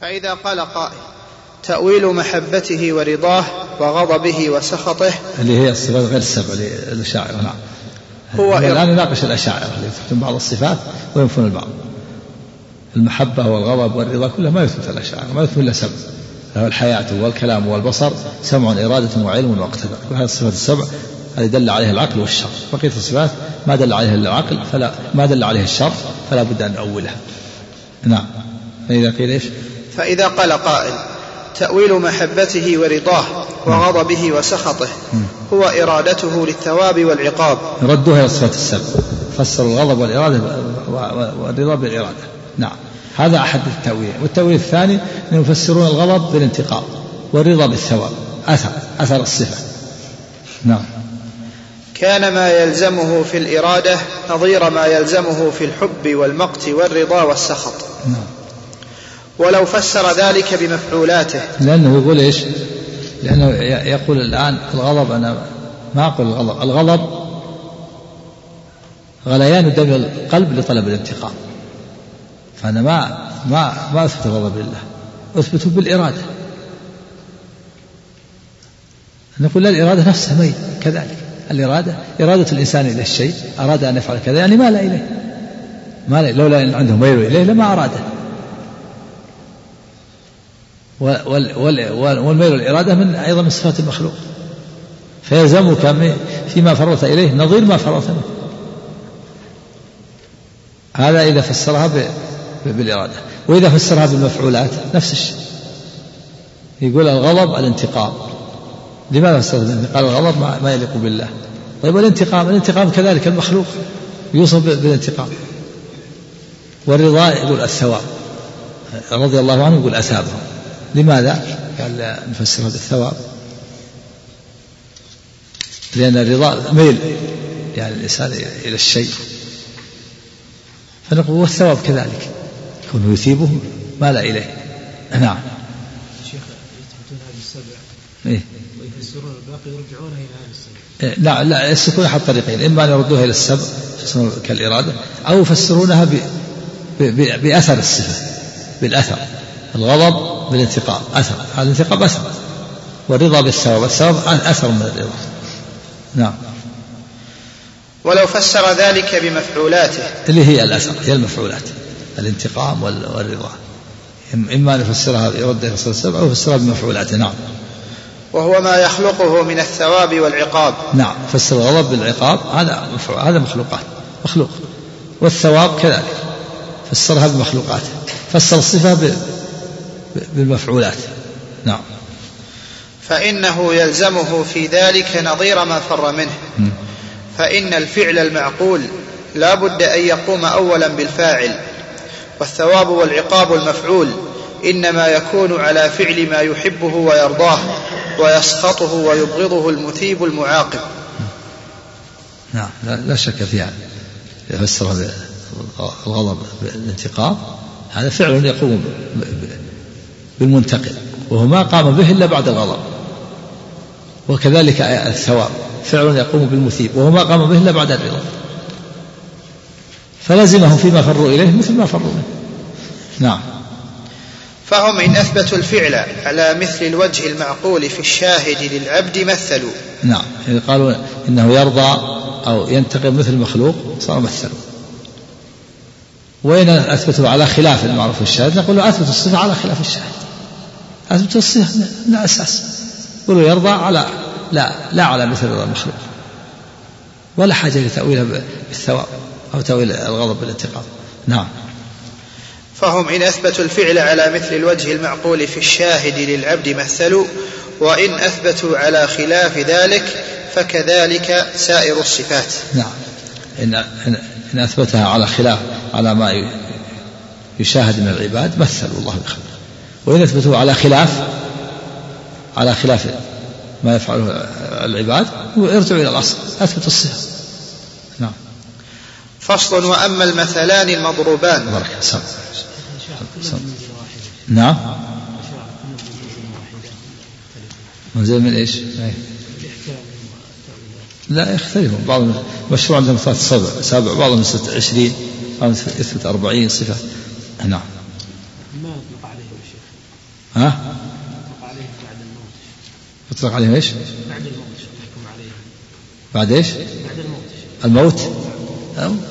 فإذا قال قائل تأويل محبته ورضاه وغضبه وسخطه اللي هي الصفات غير السبع للأشاعرة نعم. هو الآن يناقش الأشاعرة اللي يثبتون بعض الصفات وينفون البعض. المحبة والغضب والرضا كلها ما يثبت الأشاعرة ما يثبت إلا سبع الحياة والكلام والبصر سمع إرادة وعلم واقتدار كل هذه الصفات السبع هذه دل عليها العقل والشر. بقية الصفات ما دل عليها إلا العقل فلا ما دل عليها الشر فلا بد أن نؤولها. نعم. فإذا قيل إيش؟ فإذا قال قائل تأويل محبته ورضاه وغضبه وسخطه هو إرادته للثواب والعقاب. ردوها إلى الصفات السبع فسروا الغضب والإرادة والرضا بالإرادة. نعم. هذا أحد التأويل. والتأويل الثاني أن يفسرون الغضب بالانتقام والرضا بالثواب. أثر أثر الصفة. نعم. كان ما يلزمه في الإرادة نظير ما يلزمه في الحب والمقت والرضا والسخط. نعم. ولو فسر ذلك بمفعولاته. لأنه يقول إيش؟ لأنه يقول الآن الغضب أنا ما أقول الغضب الغضب غليان دم القلب لطلب الانتقام. فأنا ما ما ما أثبت الغضب لله أثبته بالإرادة. نقول لا الإرادة نفسها ميت كذلك. الإرادة إرادة الإنسان إلى الشيء أراد أن يفعل كذا يعني مال إليه. ما لولا أن عنده ميل إليه لما أراده. والميل والإرادة من أيضا من صفات المخلوق. فيلزمك فيما فرط إليه نظير ما فرط منه. هذا إذا فسرها بالإرادة. وإذا فسرها بالمفعولات نفس الشيء. يقول الغضب الانتقام. لماذا فسر قال الغضب ما يليق بالله. طيب والانتقام؟ الانتقام كذلك المخلوق يوصف بالانتقام. والرضا يقول الثواب. رضي الله عنه يقول أثابه. لماذا؟ قال نفسرها بالثواب لأن الرضا ميل يعني الإنسان إلى الشيء. فنقول والثواب كذلك كونه يثيبه ما لا إليه. نعم. شيخ يثبتون هذه السبع. إيه؟ ويفسرون الباقي يرجعونها إلى هذه السبع. إيه لا لا يسلكون أحد طريقين. إما أن يردوها إلى السبع كالإرادة أو يفسرونها ب... ب... ب... بأثر الصفة بالأثر. الغضب بالانتقام أثر. هذا الانتقام أثر. والرضا بالثواب الثواب أثر من الرضا. نعم. ولو فسر ذلك بمفعولاته. اللي هي الأثر هي المفعولات. الانتقام والرضا. إما أن يفسرها يرد إلى السبع أو يفسرها بمفعولاته. نعم. وهو ما يخلقه من الثواب والعقاب. نعم. فسر الغضب بالعقاب هذا هذا مخلوقات. مخلوق. والثواب كذلك. فسرها بمخلوقاته. فسر الصفة بالمفعولات. نعم. فإنه يلزمه في ذلك نظير ما فر منه. فإن الفعل المعقول لا بد أن يقوم أولا بالفاعل والثواب والعقاب المفعول إنما يكون على فعل ما يحبه ويرضاه ويسخطه ويبغضه المثيب المعاقب. نعم لا شك في هذا. يفسر الغضب بالانتقام هذا فعل يقوم بالمنتقم وهو ما قام به إلا بعد الغضب. وكذلك الثواب فعل يقوم بالمثيب وهو ما قام به إلا بعد الرضا. فلزمهم فيما فروا إليه مثل ما فروا منه. نعم. فهم إن أثبتوا الفعل على مثل الوجه المعقول في الشاهد للعبد مثلوا. نعم. إذا قالوا إنه يرضى أو ينتقم مثل المخلوق صار مثلوا وإن أثبتوا على خلاف المعروف الشاهد نقول أثبتوا الصفة على خلاف الشاهد. أثبتوا الصفة لا أساس. يقولوا يرضى على لا لا على مثل رضا المخلوق. ولا حاجة لتأويلها بالثواب أو تأويل الغضب بالانتقام نعم. فهم إن أثبتوا الفعل على مثل الوجه المعقول في الشاهد للعبد مثلوا وإن أثبتوا على خلاف ذلك فكذلك سائر الصفات. نعم. إن, إن أثبتها على خلاف على ما يشاهد من العباد مثلوا الله بخلقه وإن أثبتوا على خلاف على خلاف ما يفعله العباد يرجعوا إلى الأصل أثبت الصفة. نعم. فصل وأما المثلان المضروبان. بارك سم. سم. نعم. منزل من إيش؟ لا يختلفون. بعض مشروع عندهم ثلاث سبع سبع بعضهم يثبت عشرين بعضهم يثبت أربعين صفة. نعم ما يطلق عليه عليهم الشيخ ها؟ يطلق عليهم بعد الموت. يطلق عليهم إيش؟ بعد الموت يحكم عليهم بعد إيش؟ بعد الموت. الموت؟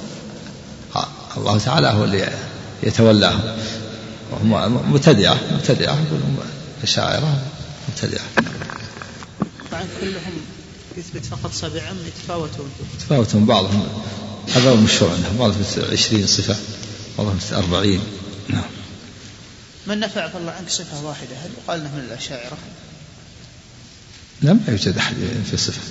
الله تعالى هو اللي يتولاهم. وهم مبتدعة مبتدعة. يقولون الشاعرة مبتدعة. طبعا كلهم يثبت فقط سبع أم يتفاوتون. يتفاوتون بعضهم. هذا هو المشهور عندهم. بعضهم مثل 20 صفة بعضهم مثل 40 نعم. من نفع عفى الله عنك صفة واحدة؟ هل يقال إنه من الأشاعرة؟ لم يوجد أحد في صفة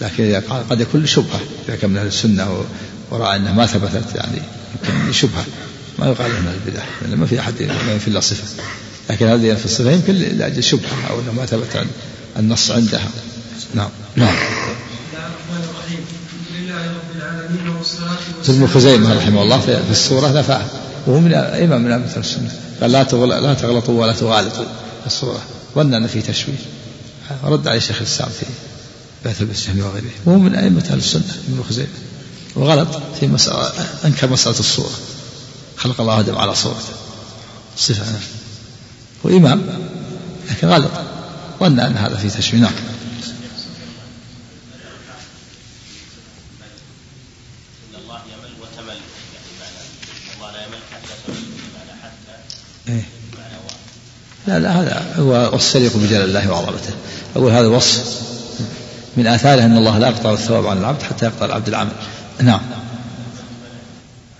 لكن قد يكون شبهة إذا كان من أهل السنة ورأى أنها ما ثبتت يعني يمكن شبهة ما يقال من البدع. لأن ما في أحد ما ينفي إلا صفة. لكن هذه في الصفة يمكن لأجل شبهة أو أنه ما ثبت النص عندها. نعم. نعم. ابن خزيمة رحمه الله في السورة نفعه وهو من إمام من أئمة السنة. قال لا لا تغلطوا ولا تغالطوا. في السورة ظن أن في تشويه. رد عليه شيخ الإسلام في بيت البسجن وغيره وهو من أئمة أهل السنة ابن خزيمة. وغلط في مسألة أنكر مسألة الصورة. خلق الله آدم على صورته. صفة. هو إمام لكن غلط. ظن أن هذا في تشبيه نعم. لا لا هذا هو يليق بجلال الله وعظمته. أقول هذا وصف من آثاره أن الله لا يقطع الثواب عن العبد حتى يقطع العبد العمل. نعم.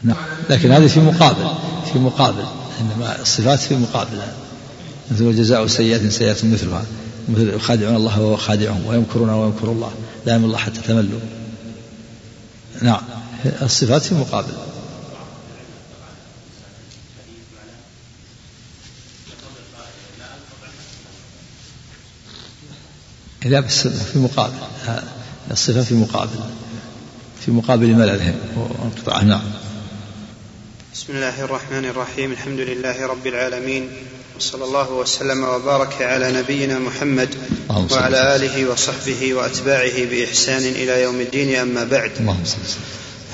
نعم. لكن هذه في مقابل في مقابل. إنما الصفات في مقابل. مثل جزاء سيئة سيئة مثلها. مثل يخادعون الله وهو خادعهم ويمكرون ويمكر الله. لا يمل الله حتى تملوا. نعم. الصفات في مقابل. لا بس في مقابل الصفة في مقابل في مقابل مللهم وانقطاعهم نعم. بسم الله الرحمن الرحيم الحمد لله رب العالمين وصلى الله وسلم وبارك على نبينا محمد وعلى آله وصحبه وأتباعه بإحسان إلى يوم الدين أما بعد.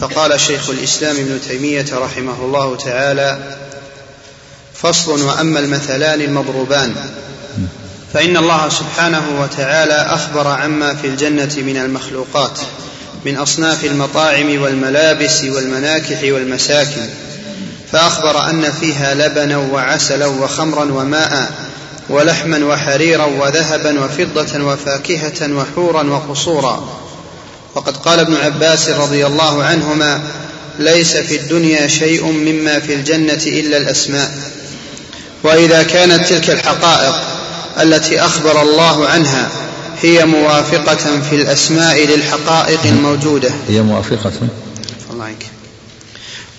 فقال شيخ الإسلام ابن تيمية رحمه الله تعالى فصل وأما المثلان المضروبان. فإن الله سبحانه وتعالى أخبر عما في الجنة من المخلوقات من أصناف المطاعم والملابس والمناكح والمساكن فأخبر أن فيها لبنا وعسلا وخمرا وماء ولحما وحريرا وذهبا وفضة وفاكهة وحورا وقصورا. وقد قال ابن عباس رضي الله عنهما ليس في الدنيا شيء مما في الجنة إلا الأسماء وإذا كانت تلك الحقائق التي أخبر الله عنها هي موافقة في الأسماء للحقائق الموجودة. هي الله عنك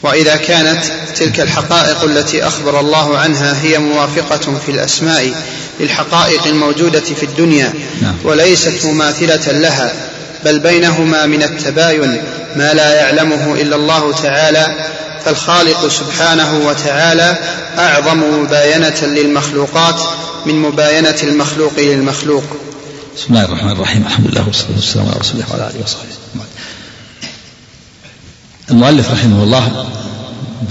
وإذا كانت تلك الحقائق التي أخبر الله عنها هي موافقة في الأسماء للحقائق الموجودة في الدنيا نعم. وليست مماثلة لها بل بينهما من التباين ما لا يعلمه إلا الله تعالى فالخالق سبحانه وتعالى أعظم مباينة للمخلوقات من مباينة المخلوق للمخلوق. بسم الله الرحمن الرحيم. الحمد لله والصلاة والسلام على رسول الله وعلى آله وصحبه المؤلف رحمه الله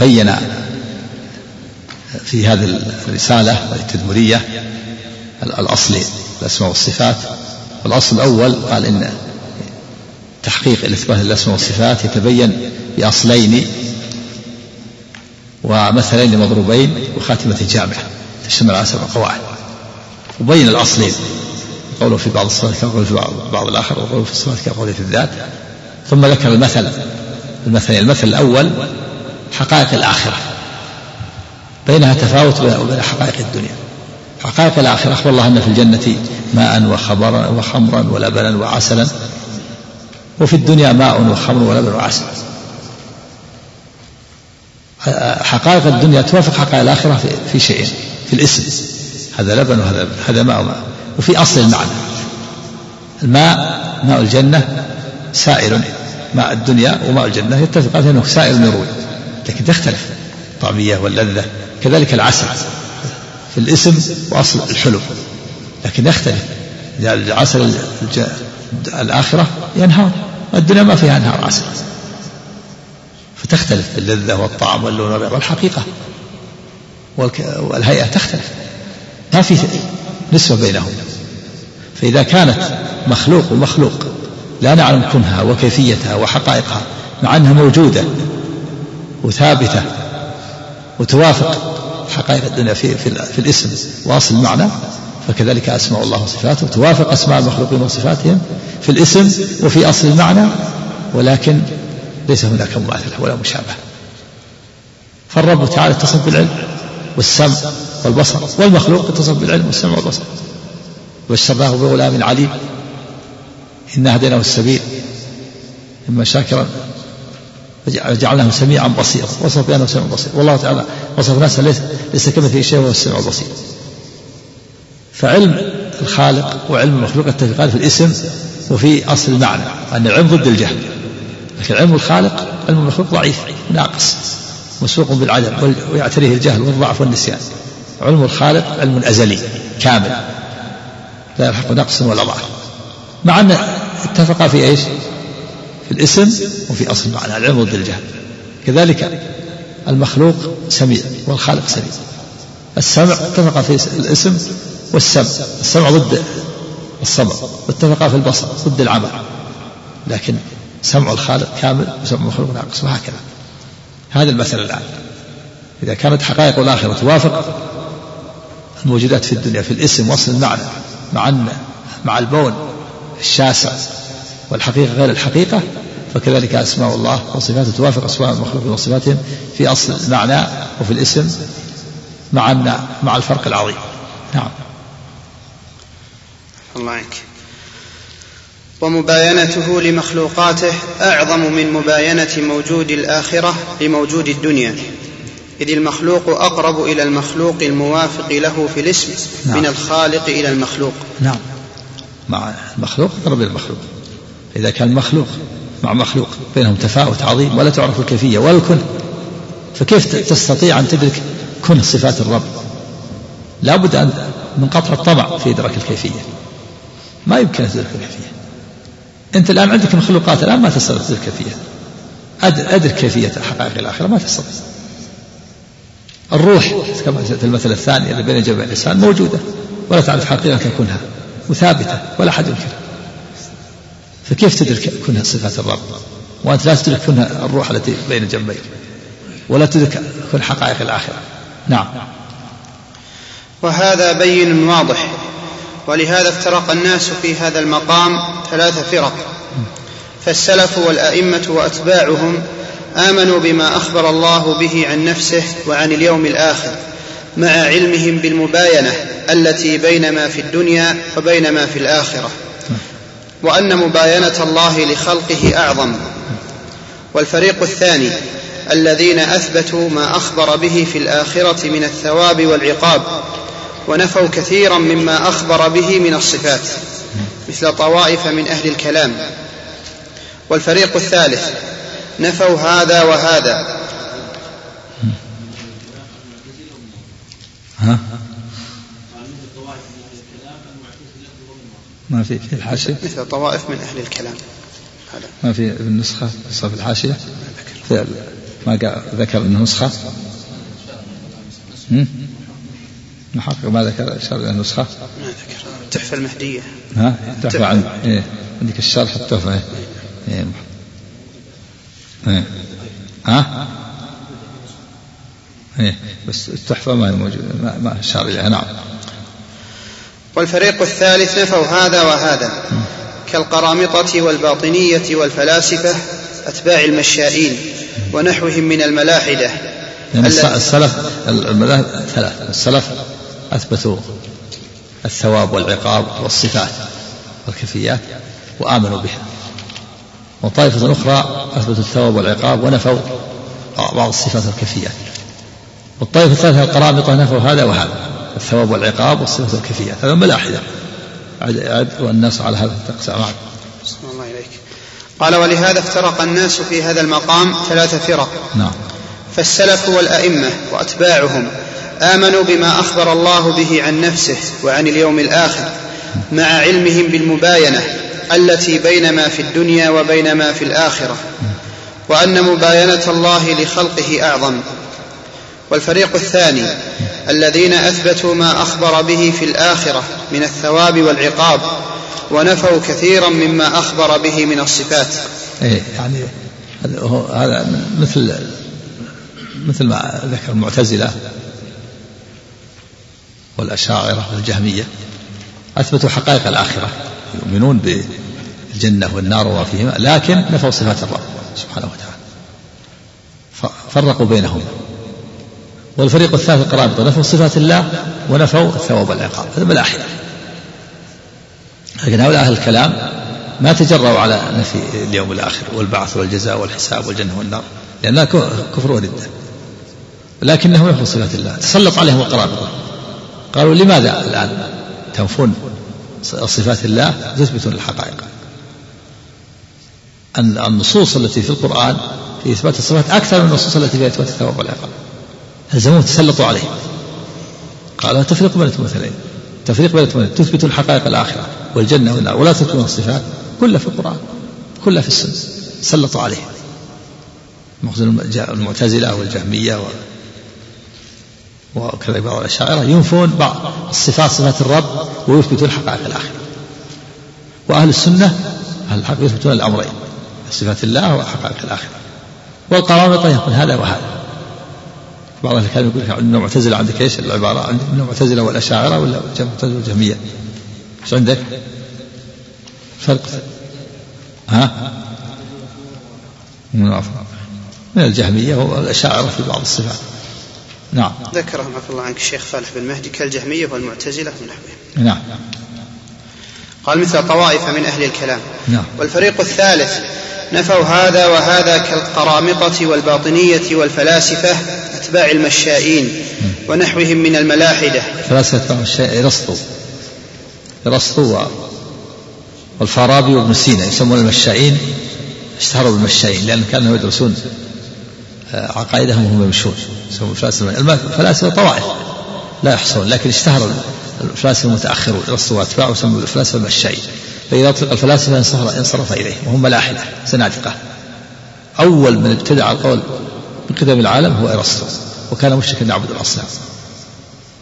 بين في هذه الرسالة التدمرية الأصل الأسماء والصفات. والأصل الأول قال إن تحقيق الإثبات الأسماء والصفات يتبين بأصلين ومثلين مضروبين وخاتمة جامعة تشتمل على سبع قواعد. وبين الأصلين قوله في بعض الصفات كقوله في بعض الآخر وقوله في الصفات كقوله في الذات. ثم ذكر المثل المثل المثل الأول حقائق الآخرة. بينها تفاوت وبين حقائق الدنيا. حقائق الآخرة أخبر الله أن في الجنة ماء وخبرا وخمرا ولبنا وعسلا. وفي الدنيا ماء وخمر ولبن وعسل حقائق الدنيا توافق حقائق الآخرة في, شيئين في الاسم. هذا لبن وهذا هذا ماء وماء. وفي أصل المعنى. الماء ماء الجنة سائر. ماء الدنيا وماء الجنة يتفقان أنه سائر يروي لكن تختلف الطعمية واللذة. كذلك العسل. في الاسم وأصل الحلو. لكن يختلف. العسل الآخرة ينهار. الدنيا ما فيها أنهار عسل فتختلف اللذة والطعم واللون والحقيقة والهيئة تختلف. ما في نسبة بينهم. فإذا كانت مخلوق ومخلوق لا نعلم كنها وكيفيتها وحقائقها مع أنها موجودة وثابتة وتوافق حقائق الدنيا في, في, في الاسم. واصل المعنى فكذلك أسماء الله وصفاته توافق أسماء المخلوقين وصفاتهم في الاسم وفي أصل المعنى ولكن ليس هناك مماثلة ولا مشابهة. فالرب تعالى اتصف بالعلم والسمع والبصر والمخلوق اتصف بالعلم والسمع والبصر. بشرناه بغلام عليم إنا هديناه السبيل إما شاكرا وجعلناه سميعا بصيرا وصف بأنه سميع بصير. والله تعالى وصف نفسه ليس كمثله شيء وهو السميع البصير. فعلم الخالق وعلم المخلوق يتفقان في الاسم وفي أصل المعنى أن العلم ضد الجهل. لكن علم الخالق علم المخلوق ضعيف ناقص مسوق بالعدم ويعتريه الجهل والضعف والنسيان. علم الخالق علم أزلي كامل لا يلحق نقص ولا ضعف. مع أن اتفقا في إيش؟ في الاسم وفي أصل المعنى العلم ضد الجهل. كذلك المخلوق سميع والخالق سميع. السمع اتفق في الاسم والسمع السمع ضد الصبر واتفقا في البصر ضد العمى لكن سمع الخالق كامل وسمع المخلوق ناقص وهكذا. هذا المثل الآن. إذا كانت حقائق الآخرة توافق الموجودات في الدنيا في الاسم وصل المعنى مع أن مع البون الشاسع والحقيقة غير الحقيقة فكذلك أسماء الله وصفاته توافق أسماء المخلوقين وصفاتهم في أصل المعنى وفي الاسم مع مع الفرق العظيم. نعم. الله عنك ومباينته لمخلوقاته أعظم من مباينة موجود الآخرة لموجود الدنيا. إذ المخلوق أقرب إلى المخلوق الموافق له في الاسم نعم. من الخالق إلى المخلوق. نعم. مع المخلوق أقرب إلى المخلوق. إذا كان مخلوق مع مخلوق بينهم تفاوت عظيم ولا تعرف الكيفية ولا الكن. فكيف تستطيع أن تدرك كن صفات الرب؟ لابد ان من قطع الطمع في إدراك الكيفية. ما يمكن تدرك الكيفيه أنت الآن عندك مخلوقات الآن ما تستطيع تدرك كيفية أدرك كيفية حقائق الآخرة ما تستطيع الروح كما في المثل الثاني اللي بين جبل الإنسان موجودة ولا تعرف حقيقة كونها وثابتة ولا أحد ينكرها. فكيف تدرك كونها صفات الرب؟ وأنت لا تدرك كونها الروح التي بين جنبيك ولا تدرك كون حقائق الآخرة. نعم. وهذا بين واضح. ولهذا افترق الناس في هذا المقام ثلاث فرق. فالسلف والأئمة وأتباعهم آمنوا بما أخبر الله به عن نفسه وعن اليوم الآخر مع علمهم بالمباينة التي بين ما في الدنيا وبين ما في الآخرة وأن مباينة الله لخلقه أعظم. والفريق الثاني الذين أثبتوا ما أخبر به في الآخرة من الثواب والعقاب ونفوا كثيرا مما أخبر به من الصفات مثل طوائف من أهل الكلام. والفريق الثالث نفوا هذا وهذا. ها؟ ما في في الحاشية؟ مثل طوائف من أهل الكلام. هذا. ما في النسخة؟ في الحاشية؟ في ما ذكر أنه نسخة محقق ما ذكر شرح النسخة ما ذكر. التحفة المهدية. ها؟ التحفة عن إيه. عندك الشرح التحفة. إيه. إيه. إيه. ها؟ إيه. بس التحفة ما هي موجودة. ما, ما إليها نعم. والفريق الثالث نفوا هذا وهذا. كالقرامطة والباطنية والفلاسفة أتباع المشائين ونحوهم من الملاحدة. يعني السلف المذاهب ثلاث السلف أثبتوا الثواب والعقاب والصفات والكيفيات وآمنوا بها. وطائفة أخرى أثبتوا الثواب والعقاب ونفوا بعض الصفات والكيفيات. والطائفة الثالثة القرامطة نفوا هذا وهذا الثواب والعقاب والصفات والكيفيات. هذا ملاحدة عد والناس على هذا معك الله إليك. قال ولهذا افترق الناس في هذا المقام ثلاث فرق. نعم. فالسلف والأئمة وأتباعهم آمنوا بما أخبر الله به عن نفسه وعن اليوم الآخر مع علمهم بالمباينة التي بين ما في الدنيا وبين ما في الآخرة وأن مباينة الله لخلقه أعظم والفريق الثاني الذين أثبتوا ما أخبر به في الآخرة من الثواب والعقاب ونفوا كثيرا مما أخبر به من الصفات. إيه يعني هذا مثل مثل ما ذكر المعتزلة والأشاعرة والجهمية. أثبتوا حقائق الآخرة. يؤمنون بالجنة والنار وما فيهما لكن نفوا صفات الرب سبحانه وتعالى. فرقوا بينهما والفريق الثالث القرابطة نفوا صفات الله ونفوا الثواب والعقاب. هذا ملاحدة. لكن هؤلاء أهل الكلام ما تجرؤوا على نفي اليوم الآخر والبعث والجزاء والحساب والجنة والنار لأنها كفر وردة. لكنهم نفوا صفات الله. تسلط عليهم القرابطة قالوا لماذا الآن؟ تنفون صفات الله تثبتون الحقائق. أن النصوص التي في القرآن في إثبات الصفات أكثر من النصوص التي في إثبات الثواب والعقاب هزموه تسلطوا عليه. قال تفريق بين المثلين. تفريق بين المثلين. تثبت الحقائق الآخرة والجنة والنار ولا تثبت الصفات. كلها في القرآن. كلها في السنة. سلطوا عليه. المعتزلة والجهمية و وكذا بعض الأشاعرة ينفون بعض الصفات صفات الرب ويثبتون حقائق الآخرة. وأهل السنة أهل الحق يثبتون الأمرين صفات الله وحقائق الآخرة. والقرامطة يقول هذا وهذا. بعض أهل الكلام يقول عندنا معتزلة عندك إيش؟ العبارة عندنا معتزلة والأشاعرة ولا معتزله والجهميه إيش عندك؟ فرق. ها؟ من من الجهمية والأشاعرة في بعض الصفات. نعم. ذكر رحمه الله عنك الشيخ صالح بن مهدي كالجهمية والمعتزلة ونحوهم نعم. قال مثل طوائف من أهل الكلام. نعم. والفريق الثالث نفوا هذا وهذا كالقرامطة والباطنية والفلاسفة أتباع المشائين ونحوهم من الملاحدة. فلاسفة المشائين أرسطو أرسطو والفارابي وابن سينا يسمون المشائين اشتهروا بالمشائين لأن كانوا يدرسون عقائدهم وهم يمشون. يسمون الفلاسفة الفلاسفة طوائف. لا يحصون لكن اشتهر الفلاسفة المتأخرون أرسطو وأتباعه يسمون الفلاسفة المشائين فإذا أطلق الفلاسفة انصرف إليه وهم ملاحدة زنادقة أول من ابتدع القول بقدم العالم هو أرسطو وكان مشركا يعبد الأصنام.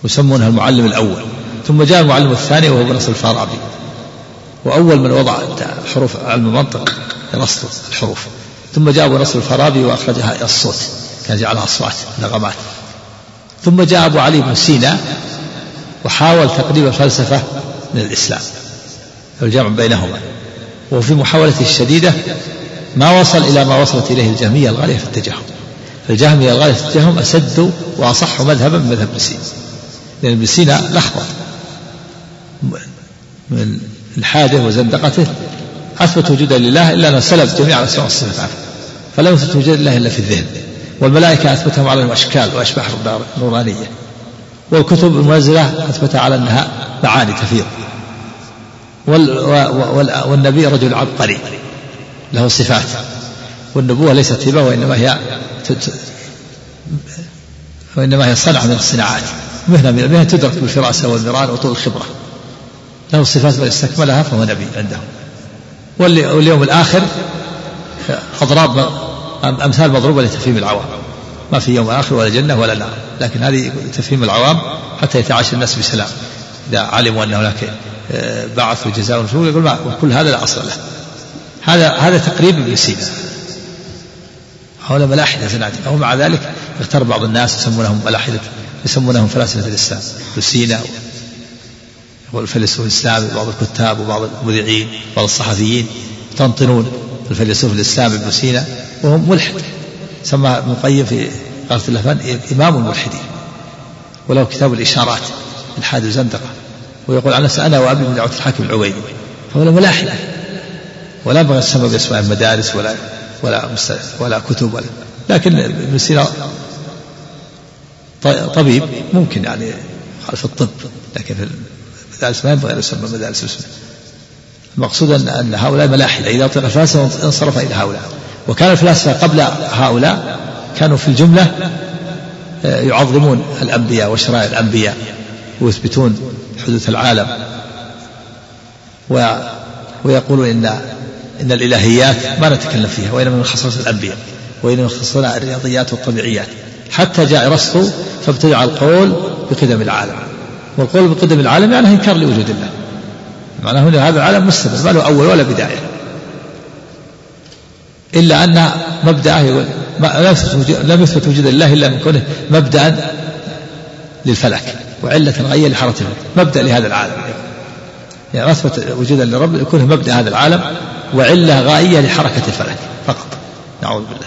ويسمونها المعلم الأول. ثم جاء المعلم الثاني وهو نصر الفارابي. وأول من وضع حروف علم المنطق أرسطو الحروف. ثم جاء أبو نصر الفارابي وأخرجها إلى الصوت كان جعلها أصوات نغمات ثم جاء أبو علي بن سينا وحاول تقريب الفلسفة من الإسلام الجمع بينهما. وفي محاولته الشديدة ما وصل إلى ما وصلت إليه الجهمية الغالية في التجهم. الجهمية الغالية في التجهم أسد وأصح مذهبا من مذهب ابن سينا. لأن ابن سينا لخبط من الحاده وزندقته أثبت وجودا لله إلا أنه سلب جميع الأسماء والصفات فلم يثبت وجود الله إلا في الذهن. والملائكة أثبتهم على الأشكال وأشباح نورانية والكتب المنزلة أثبتها على أنها معاني تفيض والنبي رجل عبقري. له صفات. والنبوة ليست هبة وإنما هي وإنما هي صنعة من الصناعات. مهنة من المهن تدرك بالفراسة والمران وطول الخبرة. له صفات من استكملها فهو نبي عندهم. واليوم الآخر أضراب أمثال مضروبة لتفهيم العوام. ما في يوم آخر ولا جنة ولا نار. لكن هذه تفهيم العوام حتى يتعايش الناس بسلام. إذا علموا أن هناك بعث وجزاء ونشور يقول ما وكل هذا لا أصل له. هذا هذا تقريب ابن سينا. هؤلاء ملاحدة زنادقة ومع ذلك اختار بعض الناس يسمونهم ملاحدة يسمونهم فلاسفة الإسلام. ابن سينا والفيلسوف الإسلامي بعض الكتاب وبعض المذيعين بعض الصحفيين يستنطنون الفيلسوف الإسلامي ابن سينا وهم ملحد سمى ابن القيم في غرفة اللفان إمام الملحدين وله كتاب الإشارات الحاد الزندقة ويقول عن نفسه أنا وأبي من دعوة الحاكم العبيدي فهو ملاحدة ولا ينبغي السماء بأسماء المدارس ولا ولا ولا كتب ولا لكن ابن سينا طبيب ممكن يعني خلف الطب لكن في المدارس ما ينبغي أن يسمى مدارس الاسم المقصود أن أن هؤلاء ملاحدة. إذا أطلق الفلاسفة انصرف إلى هؤلاء. وكان الفلاسفة قبل هؤلاء كانوا في الجملة آه، يعظمون الأنبياء وشرائع الأنبياء ويثبتون حدوث العالم. و ويقولون إن إن الإلهيات ما نتكلم فيها وإنما من خصائص الأنبياء وإنما يخصصون الرياضيات والطبيعيات. حتى جاء أرسطو فابتدع القول بقدم العالم. والقول بقدم العالم يعني إنكار لوجود الله. معناه هنا هذا العالم مستمر ما له أول ولا بداية. إلا أن مبدأه يقول لم يثبت وجود الله إلا من كونه مبدأ للفلك وعلة غير لحركة مبدأ لهذا العالم. يعني أثبت وجودا لرب يكون مبدأ هذا العالم وعلة غائية لحركة الفلك فقط. نعوذ بالله.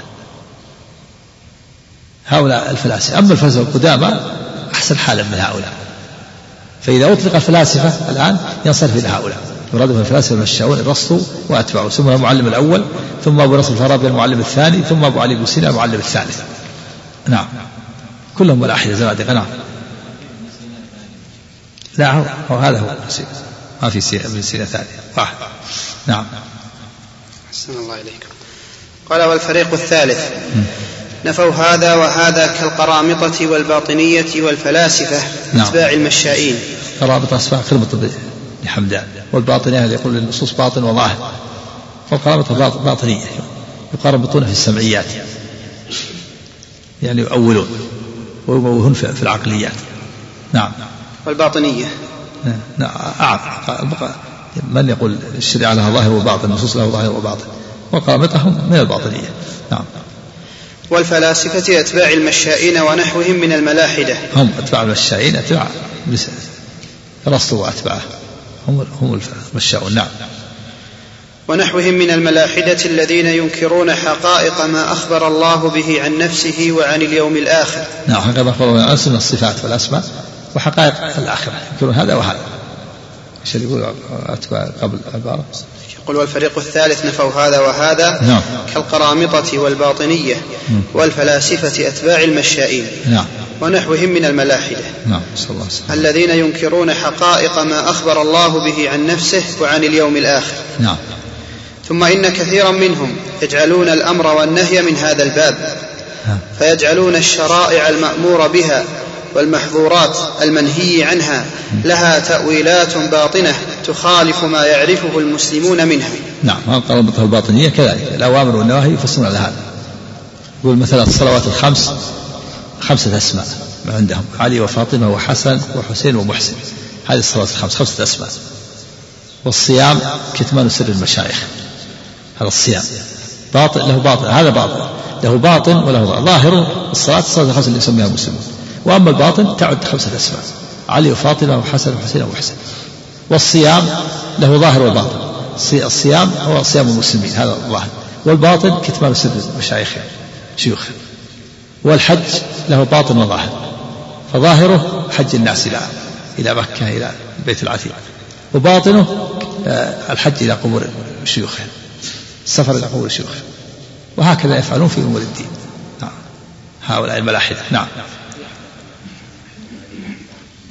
هؤلاء الفلاسفة. أما الفلاسفة القدامى أحسن حالا من هؤلاء. فإذا أطلق الفلاسفة الآن ينصرف إلى هؤلاء. يراد من الفلاسفة المشاؤون الرسطو وأتباعه ثم المعلم الأول ثم أبو نصر الفارابي المعلم الثاني ثم أبو علي بن سينا المعلم الثالث. نعم. كلهم ملاحدة زنادقة نعم. لا هو, هو هذا هو. ما في ابن سينا ثانية. واحد نعم. أحسن الله إليكم. قال والفريق الثالث. نفوا هذا وهذا كالقرامطة والباطنية والفلاسفة نعم. أتباع المشائين. قرامطة أسماء كلمة لحمدان والباطنية يقول النصوص باطن وظاهر والقرامطة باطنية يقاربطون في السمعيات. يعني يؤولون ويموهون في العقليات. نعم. والباطنية. نعم. أعم من يقول الشريعة لها ظاهر وباطن النصوص لها ظاهر وباطن. وقامتهم من الباطنية. نعم. والفلاسفة أتباع المشائين ونحوهم من الملاحدة. هم أتباع المشائين أتباع رسطو وأتباعه هم هم المشاؤون نعم. ونحوهم من الملاحدة الذين ينكرون حقائق ما أخبر الله به عن نفسه وعن اليوم الآخر. نعم حقائق ما أخبر الله عن نفسه من الصفات والأسماء وحقائق الآخرة. ينكرون هذا وهذا. إيش اللي يقول؟ قبل العبارة يقول والفريق الثالث نفوا هذا وهذا نعم. كالقرامطة والباطنية نعم. والفلاسفة أتباع المشائين نعم. ونحوهم من الملاحدة نعم صلى الله عليه وسلم. الذين ينكرون حقائق ما أخبر الله به عن نفسه وعن اليوم الآخر نعم. ثم إن كثيرا منهم يجعلون الأمر والنهي من هذا الباب نعم. فيجعلون الشرائع المأمور بها والمحظورات المنهي عنها لها تأويلات باطنة تخالف ما يعرفه المسلمون منها. نعم قرابطة الباطنية؟ كذلك. الأوامر والنواهي يفسرون على هذا. يقول مثلا الصلوات الخمس خمسة أسماء عندهم. علي وفاطمة وحسن وحسين ومحسن. هذه الصلوات الخمس خمسة أسماء. والصيام كتمان سر المشايخ. هذا الصيام. باطل له باطل. هذا باطل. له باطن وله ظاهر الصلاة الصلاة الخمس اللي يسميها المسلمون وأما الباطن تعد خمسة أسماء علي وفاطمة وحسن وحسين وحسن والصيام له ظاهر وباطن. الصيام هو صيام المسلمين هذا الظاهر. والباطن كتمان سر مشايخ شيوخ. والحج له باطن وظاهر. فظاهره حج الناس إلى إلى مكة إلى البيت العتيق. وباطنه آه، الحج إلى قبور الشيوخ السفر إلى قبور الشيوخ وهكذا يفعلون في أمور الدين. نعم. هؤلاء الملاحدة. نعم.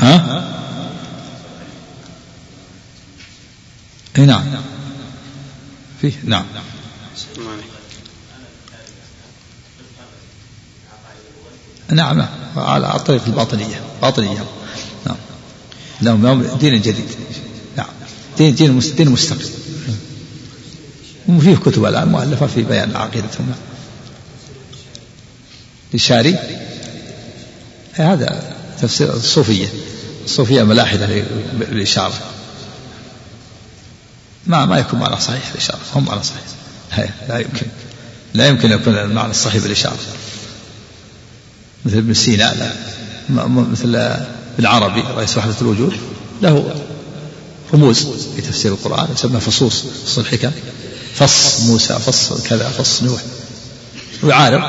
ها؟ اي نعم. فيه نعم. نعم نعم. على الطريق الباطنية باطنية. نعم. لهم دين جديد. نعم. دين دين دين مستقل. وفيه كتب الآن مؤلفة في بيان عقيدتهم. للشاري هذا تفسير الصوفية. الصوفية ملاحدة بالإشارة ما ما يكون معنى صحيح الإشارة هم معنى صحيح. لا يمكن. لا يمكن يكون المعنى الصحيح بالإشارة. مثل ابن سينا لا. مثل ابن عربي رئيس وحدة الوجود له رموز في تفسير القرآن يسمى فصوص فص الحكم. فص موسى فص كذا فص نوح. ويعارض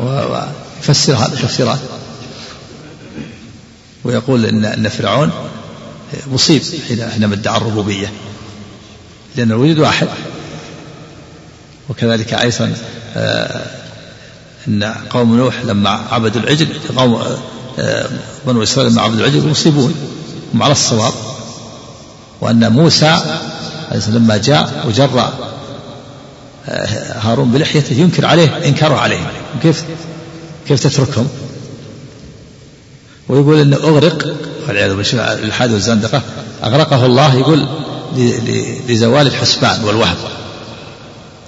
ويفسر هذا تفسيرات ويقول ان إن فرعون مصيب حينما ادعى الربوبية. لأن الوجود واحد. وكذلك أيضا آه، إن قوم نوح لما عبدوا العجل قوم آه، بنو إسرائيل لما عبدوا العجل مصيبون هم على الصواب. وأن موسى لما جاء وجر آه، هارون بلحيته ينكر عليه إنكاره عليهم كيف؟ كيف تتركهم؟ ويقول إنه أغرق والعياذ بالله الالحاد والزندقه أغرقه الله يقول لزوال الحسبان والوهم.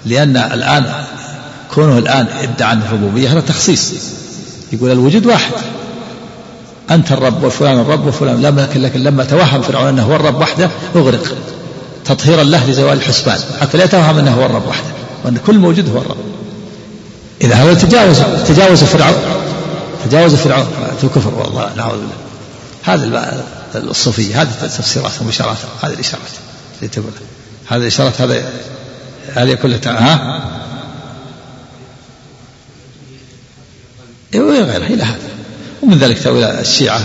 لأن الآن كونه الآن ادعى الربوبية هذا تخصيص. يقول الوجود واحد. أنت الرب وفلان الرب وفلان لكن, لكن لما توهم فرعون أنه هو الرب وحده أغرق. تطهيرا له لزوال الحسبان. حتى لا يتوهم أنه هو الرب وحده وأن كل موجود هو الرب. إذا هذا تجاوز تجاوز فرعون. تجاوز فرعون الكفر والله نعوذ بالله. هذا الصوفية هذه تفسيراتهم وإشاراتهم هذه الإشارات اللي تقول. هذه الإشارات هذا هذه كلها ها؟ وغيرها إلى هذا. ومن ذلك تأويل الشيعة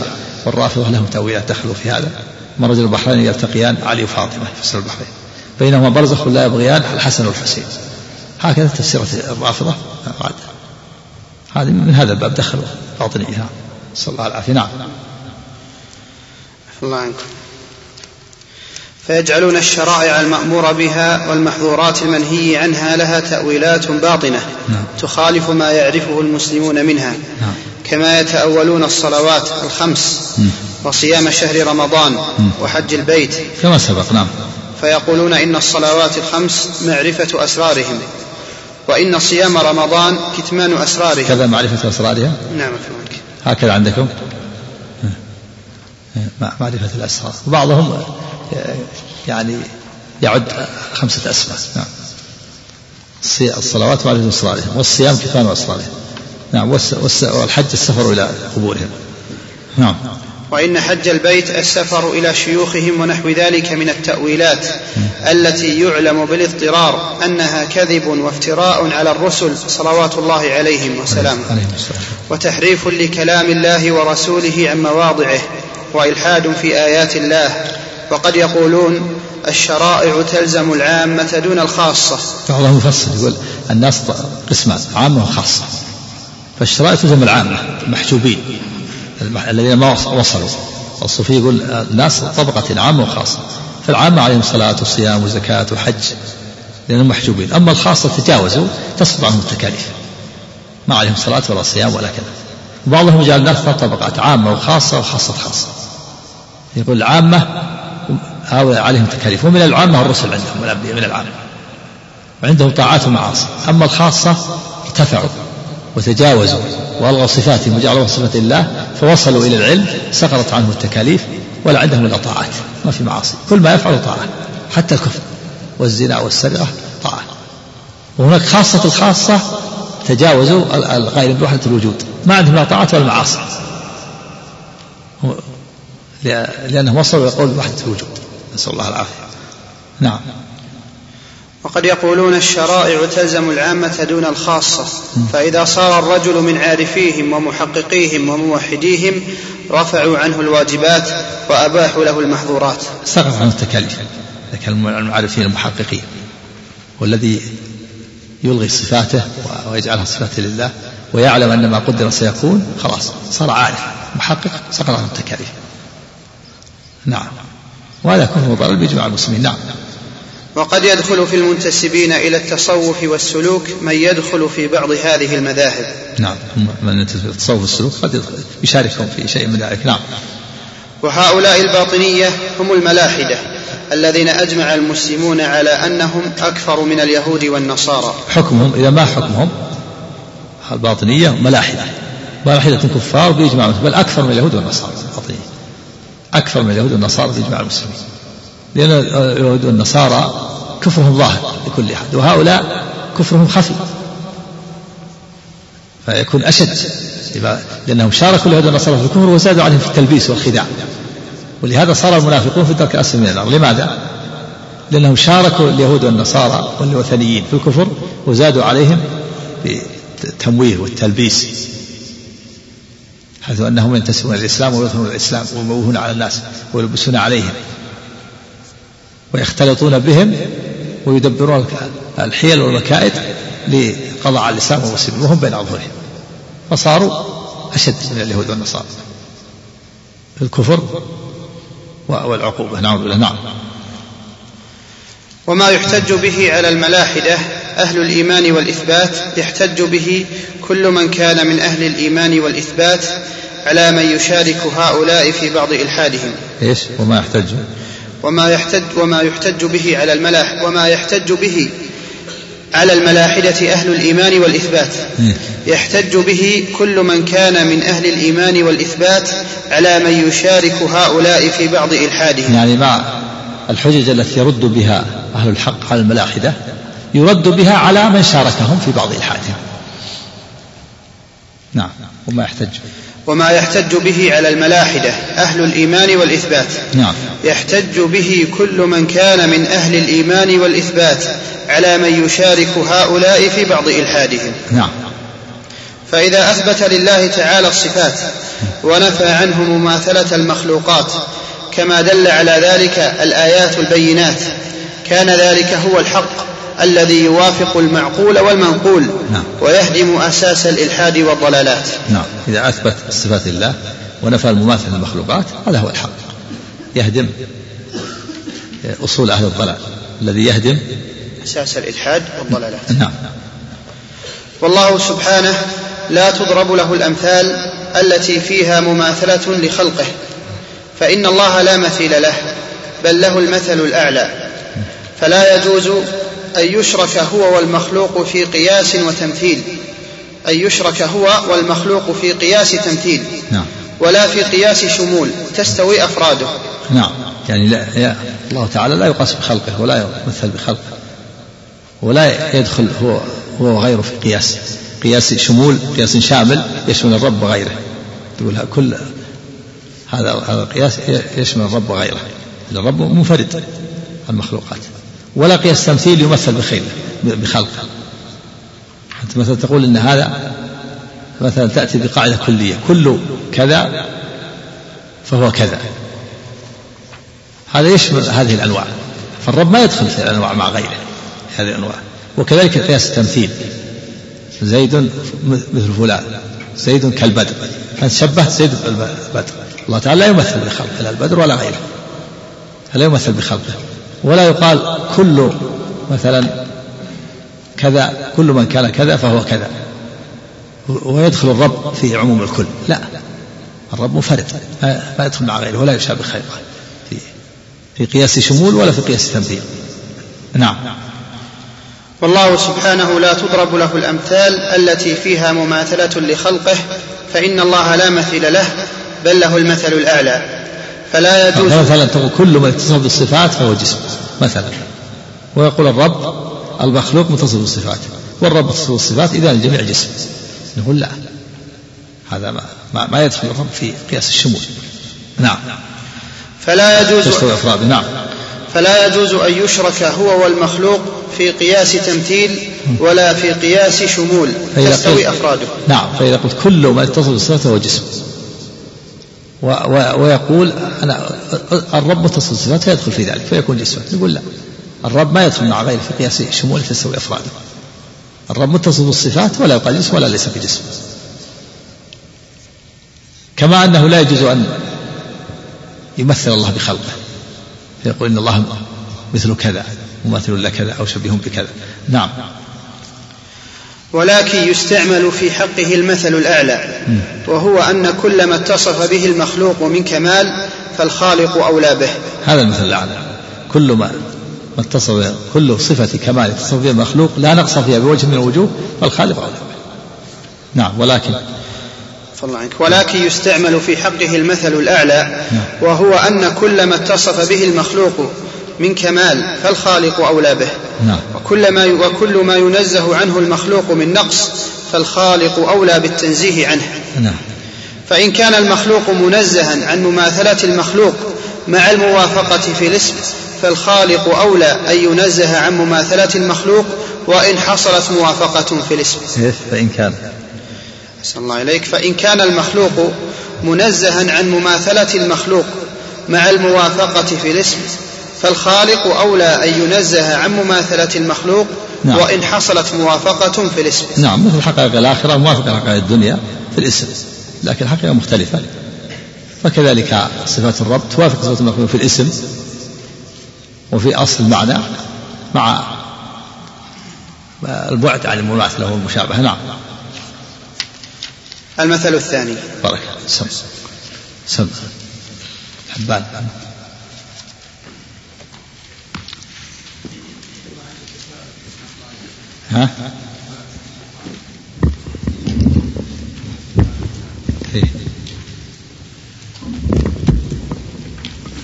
والرافضة لهم تأويلات دخلوا في هذا. مرج البحرين يلتقيان علي وفاطمة في البحرين. بينهما برزخ لا يبغيان الحسن والحسين. هكذا تفسيرة الرافضة. هذه من هذا الباب دخلوا باطنية نعم نسأل الله العافية. نعم. الله عنكم. فيجعلون الشرائع المأمور بها والمحظورات المنهي عنها لها تأويلات باطنة نعم. تخالف ما يعرفه المسلمون منها. نعم. كما يتأولون الصلوات الخمس نعم. وصيام شهر رمضان نعم. وحج البيت. كما سبق. نعم. فيقولون إن الصلوات الخمس معرفة أسرارهم. وإن صيام رمضان كتمان أسرارهم كذا معرفة أسرارها؟ نعم هكذا عندكم؟ معرفة الأسرار. وبعضهم يعني يعد خمسة أسماء نعم. الصلوات معرفة أسرارهم والصيام كتمان أسرارهم. نعم والحج السفر إلى قبورهم. نعم. وإن حج البيت السفر إلى شيوخهم ونحو ذلك من التأويلات التي يعلم بالاضطرار أنها كذب وافتراء على الرسل صلوات الله عليهم وسلامه. وتحريف لكلام الله ورسوله عن مواضعه وإلحاد في آيات الله. وقد يقولون الشرائع تلزم العامة دون الخاصة. بعضهم يفصل يقول الناس قسمان عامة وخاصة. فالشرائع تلزم العامة المحجوبين الذين ما وصلوا. الصوفي يقول الناس طبقة عامة وخاصة فالعامة عليهم صلاة وصيام وزكاة وحج لأنهم محجوبين. أما الخاصة تجاوزوا تسقط عنهم التكاليف ما عليهم صلاة ولا صيام ولا كذا. وبعضهم جعل الناس ثلاث طبقات عامة وخاصة وخاصة خاصة يقول العامة هؤلاء عليهم تكاليف ومن العامة الرسل عندهم والأنبياء من العامة وعندهم طاعات ومعاصي. أما الخاصة ارتفعوا. وتجاوزوا وألغوا صفاتهم وجعلوا صفة الله فوصلوا إلى العلم سقطت عنهم التكاليف ولا عندهم إلا طاعات ما في معاصي كل ما يفعل طاعة حتى الكفر والزنا والسرقة طاعة. وهناك خاصة الخاصة تجاوزوا الغير بوحدة الوجود ما عندهم لا طاعة ولا معاصي. لأنهم وصلوا يقول وحدة الوجود. نسأل الله العافية. نعم. وقد يقولون الشرائع تلزم العامة دون الخاصة فإذا صار الرجل من عارفيهم ومحققيهم وموحديهم رفعوا عنه الواجبات وأباحوا له المحظورات. سقط عنه التكاليف المعارفين المحققين والذي يلغي صفاته ويجعلها صفات لله ويعلم أن ما قدر سيكون خلاص صار عارف محقق سقط عنه التكاليف نعم. وهذا كفر ضلال بإجماع المسلمين. نعم. وقد يدخل في المنتسبين إلى التصوف والسلوك من يدخل في بعض هذه المذاهب. نعم من التصوف والسلوك قد يشاركهم في شيء من ذلك نعم. وهؤلاء الباطنية هم الملاحدة الذين أجمع المسلمون على أنهم أكثر من اليهود والنصارى. حكمهم إذا ما حكمهم الباطنية ملاحدة. ملاحدة كفار بإجماع بل أكثر من اليهود والنصارى الباطنية. أكثر من اليهود والنصارى بإجماع المسلمين. لأن اليهود والنصارى كفرهم ظاهر لكل أحد وهؤلاء كفرهم خفي. فيكون أشد لأنهم شاركوا اليهود والنصارى في الكفر وزادوا عليهم في التلبيس والخداع. ولهذا صار المنافقون في الدرك الأسفل من النار. لماذا؟ لأنهم شاركوا اليهود والنصارى والوثنيين في الكفر وزادوا عليهم بالتمويه والتلبيس. حيث أنهم ينتسبون الإسلام ويظهرون الإسلام ويموهون على الناس ويلبسون عليهم. ويختلطون بهم ويدبرون الحيل والمكائد لقضاء على الإسلام والمسلمين وهم بين أظهرهم. فصاروا أشد من اليهود والنصارى. الكفر والعقوبة. نعوذ بالله. نعم. وما يحتج به على الملاحدة أهل الإيمان والإثبات يحتج به كل من كان من أهل الإيمان والإثبات على من يشارك هؤلاء في بعض إلحادهم. إيش؟ وما يحتج. وما يحتج وما يحتج به على الملاح وما يحتج به على الملاحدة أهل الإيمان والإثبات. إيه. يحتج به كل من كان من أهل الإيمان والإثبات على من يشارك هؤلاء في بعض إلحادهم. يعني مع الحجج التي يرد بها أهل الحق على الملاحدة يرد بها على من شاركهم في بعض إلحادهم. نعم. وما يحتج. وما يحتج به على الملاحدة أهل الإيمان والإثبات. نعم. يحتج به كل من كان من أهل الإيمان والإثبات على من يشارك هؤلاء في بعض إلحادهم. نعم. فإذا أثبت لله تعالى الصفات ونفى عنه مماثلة المخلوقات كما دل على ذلك الآيات البينات كان ذلك هو الحق. الذي يوافق المعقول والمنقول نعم. ويهدم أساس الإلحاد والضلالات. نعم. إذا أثبت صفات الله ونفى المماثل للمخلوقات هذا هو الحق. يهدم أصول أهل الضلال. الذي يهدم أساس الإلحاد والضلالات. نعم. والله سبحانه لا تضرب له الأمثال التي فيها مماثلة لخلقه فإن الله لا مثيل له بل له المثل الأعلى. فلا يجوز أن يشرك هو والمخلوق في قياس وتمثيل. أن يشرك هو والمخلوق في قياس تمثيل. نعم. ولا في قياس شمول تستوي أفراده. نعم. يعني لا يا الله تعالى لا يقاس بخلقه ولا يمثل بخلقه. ولا يدخل هو هو وغيره في قياس قياس شمول قياس شامل يشمل الرب وغيره. تقول كل هذا هذا القياس يشمل الرب وغيره. الرب منفرد عن المخلوقات ولا قياس تمثيل يمثل بخير بخلقه أنت مثلا تقول إن هذا مثلا تأتي بقاعدة كلية كل كذا فهو كذا. هذا يشمل هذه الأنواع. فالرب ما يدخل في الأنواع مع غيره هذه الأنواع. وكذلك قياس التمثيل. زيد مثل فلان زيد كالبدر. فأنت شبهت زيد بالبدر؟ الله تعالى لا يمثل بخلقه لا البدر ولا غيره. لا يمثل بخلقه. ولا يقال كل مثلا كذا كل من كان كذا فهو كذا. ويدخل الرب في عموم الكل. لا الرب منفرد ما يدخل مع غيره ولا يشابه خيره في في قياس شمول ولا في قياس تمثيل نعم. والله سبحانه لا تضرب له الأمثال التي فيها مماثلة لخلقه فإن الله لا مثيل له بل له المثل الأعلى. فلا يجوز مثلا تقول كل من اتصف بالصفات فهو جسم مثلا. ويقول الرب المخلوق متصف بالصفات. والرب متصف بالصفات إذا الجميع جسم. نقول لا. هذا ما, ما, ما يدخل الرب في قياس الشمول. نعم. فلا يجوز أفراد نعم. فلا يجوز أن يشرك هو والمخلوق في قياس تمثيل ولا في قياس شمول. تستوي أفراده. نعم. فإذا قلت كل ما يتصل بالصفات فهو جسم. ويقول أنا الرب متصل بالصفات فيدخل في ذلك فيكون جسما نقول لا. الرب ما يدخل مع غيره في قياس شمول تستوي أفراده. الرب متصل بالصفات ولا يقال جسم ولا ليس بجسم. كما أنه لا يجوز أن يمثل الله بخلقه. فيقول إن الله مثل كذا مماثل لكذا أو شبيه بكذا. نعم. ولكن يستعمل في حقه المثل الأعلى وهو أن كل ما اتصف به المخلوق من كمال فالخالق أولى به. هذا المثل الأعلى. كل ما ما اتصف كل صفة كمال اتصف بها المخلوق لا نقص فيها بوجه من الوجوه فالخالق أولى به. نعم ولكن الله عنك ولكن يستعمل في حقه المثل الأعلى وهو أن كل ما اتصف به المخلوق من كمال فالخالق أولى به. نعم. وكل ما وكل ما ينزه عنه المخلوق من نقص فالخالق أولى بالتنزيه عنه. نعم. فإن كان المخلوق منزها عن مماثلة المخلوق مع الموافقة في الاسم فالخالق أولى أن ينزه عن مماثلة المخلوق وإن حصلت موافقة في الاسم. فإن كان. أحسن الله إليك. فإن كان المخلوق منزها عن مماثلة المخلوق مع الموافقة في الاسم فالخالق أولى أن ينزه عن مماثلة المخلوق نعم. وإن حصلت موافقة في الاسم. نعم مثل حقائق الآخرة موافقة حقائق الدنيا في الاسم لكن الحقيقة مختلفة. فكذلك صفات الرب توافق صفات المخلوق في الاسم وفي أصل المعنى مع البعد عن المماثلة والمشابهة. نعم. المثل الثاني. بارك سم. سم. حبان. ها؟ إيه.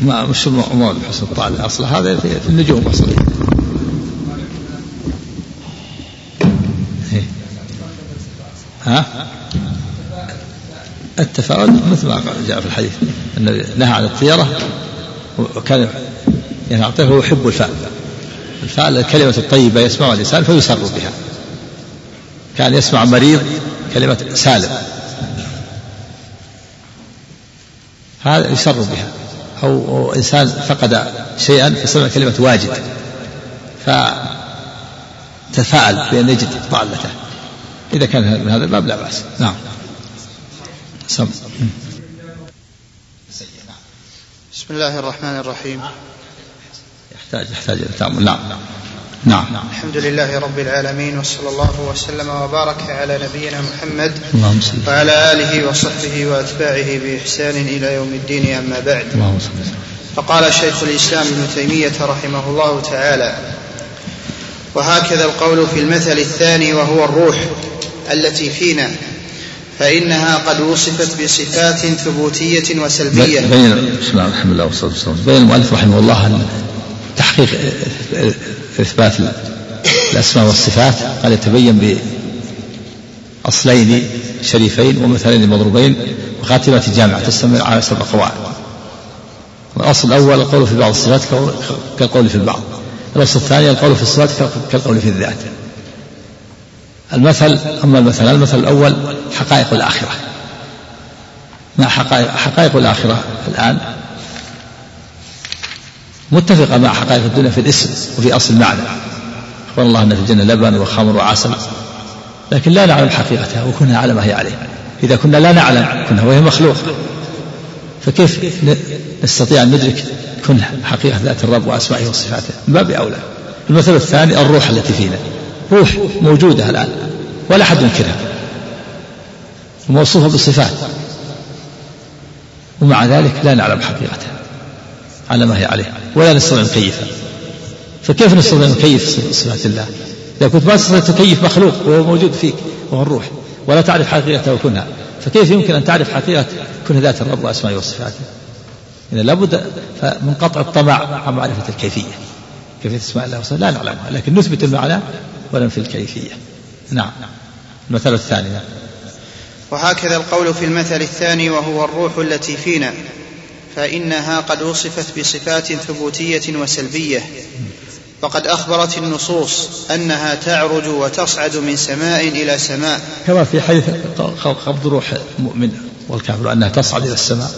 ما مش موضوع حسن الطالع أصلا هذا في النجوم أصلا إيه. ها؟ التفاؤل مثل ما جاء في الحديث أن نهى عن الطيرة وكان يعني أعطيه هو يحب الفاء الفاء الكلمة الطيبة يسمعها الإنسان فيسر بها. كان يسمع مريض كلمة سالم. هذا يسر بها. أو إنسان فقد شيئا فسمع كلمة واجد. فتفاءل بأن يجد ضالته إذا كان من هذا الباب لا بأس. نعم. سم. بسم الله الرحمن الرحيم. يحتاج يحتاج إلى تأمل. نعم. نعم. الحمد لله رب العالمين وصلى الله وسلم وبارك على نبينا محمد اللهم صل وعلى آله وصحبه وأتباعه بإحسان إلى يوم الدين أما بعد. اللهم صل فقال شيخ الإسلام ابن تيمية رحمه الله تعالى وهكذا القول في المثل الثاني وهو الروح التي فينا فإنها قد وصفت بصفات ثبوتية وسلبية. بين بسم الله الحمد لله والصلاة والسلام بين المؤلف رحمه الله تحقيق إثبات الأسماء والصفات قد يتبين بأصلين شريفين ومثلين مضروبين وخاتمة جامعة تستمر على سبع قواعد الأصل الأول القول في بعض الصفات كالقول في البعض. الأصل الثاني القول في الصفات كالقول في الذات. المثل أما المثل المثل الأول حقائق الآخرة. ما حقائق, حقائق الآخرة الآن؟ متفقة مع حقائق الدنيا في الاسم وفي أصل المعنى. أخبر الله أن في الجنة لبن وخمر وعسل. لكن لا نعلم حقيقتها وكنا على ما هي عليه. إذا كنا لا نعلم كنا وهي مخلوقة فكيف نستطيع أن ندرك كن حقيقة ذات الرب وأسمائه وصفاته؟ من باب أولى. المثل الثاني الروح التي فينا. روح موجودة الآن. ولا أحد ينكرها. وموصوفة بالصفات ومع ذلك لا نعلم حقيقتها. على ما هي عليه ولا نستطيع نكيفها فكيف نستطيع نكيف صفات الله؟ إذا كنت ما تستطيع تكيف مخلوق وهو موجود فيك وهو الروح ولا تعرف حقيقته وكنها فكيف يمكن أن تعرف حقيقة كن ذات الرب وأسمائه وصفاته؟ إذا لابد من قطع الطمع عن معرفة الكيفية. كيفية أسماء الله وصفاته لا نعلمها لكن نثبت المعنى ولم في الكيفية. نعم. المثل الثاني. وهكذا القول في المثل الثاني وهو الروح التي فينا. فإنها قد وصفت بصفات ثبوتية وسلبية. وقد أخبرت النصوص أنها تعرج وتصعد من سماء إلى سماء. كما في حديث قبض روح المؤمن والكافر أنها تصعد إلى السماء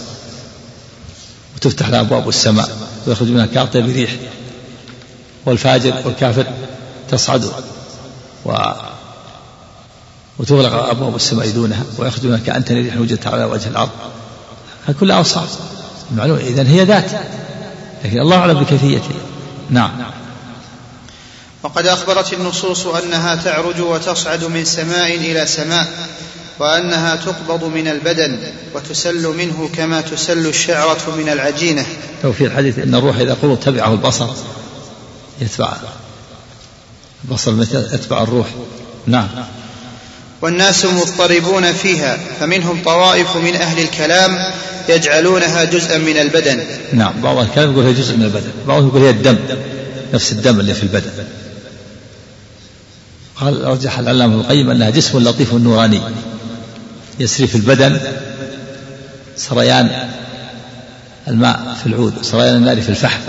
وتفتح لها أبواب السماء ويخرج منها كاطية بريح. والفاجر والكافر تصعد و وتغلق أبواب السماء دونها ويخرج منها كأنتن ريح وجدت على وجه الأرض. هذه كلها أوصاف. معلوم. إذا هي ذات. لكن الله أعلم بكيفيتها نعم. وقد أخبرت النصوص أنها تعرج وتصعد من سماء إلى سماء وأنها تقبض من البدن وتسل منه كما تسل الشعرة من العجينة. وفي الحديث أن الروح إذا قبض تبعه البصر يتبع البصر يتبع الروح. نعم. والناس مضطربون فيها فمنهم طوائف من أهل الكلام يجعلونها جزءا من البدن. نعم بعض الكلام يقول هي جزء من البدن بعضهم يقول هي الدم نفس الدم اللي في البدن. قال رجح العلامة القيم أنها جسم لطيف نوراني يسري في البدن سريان الماء في العود سريان النار في الفحم.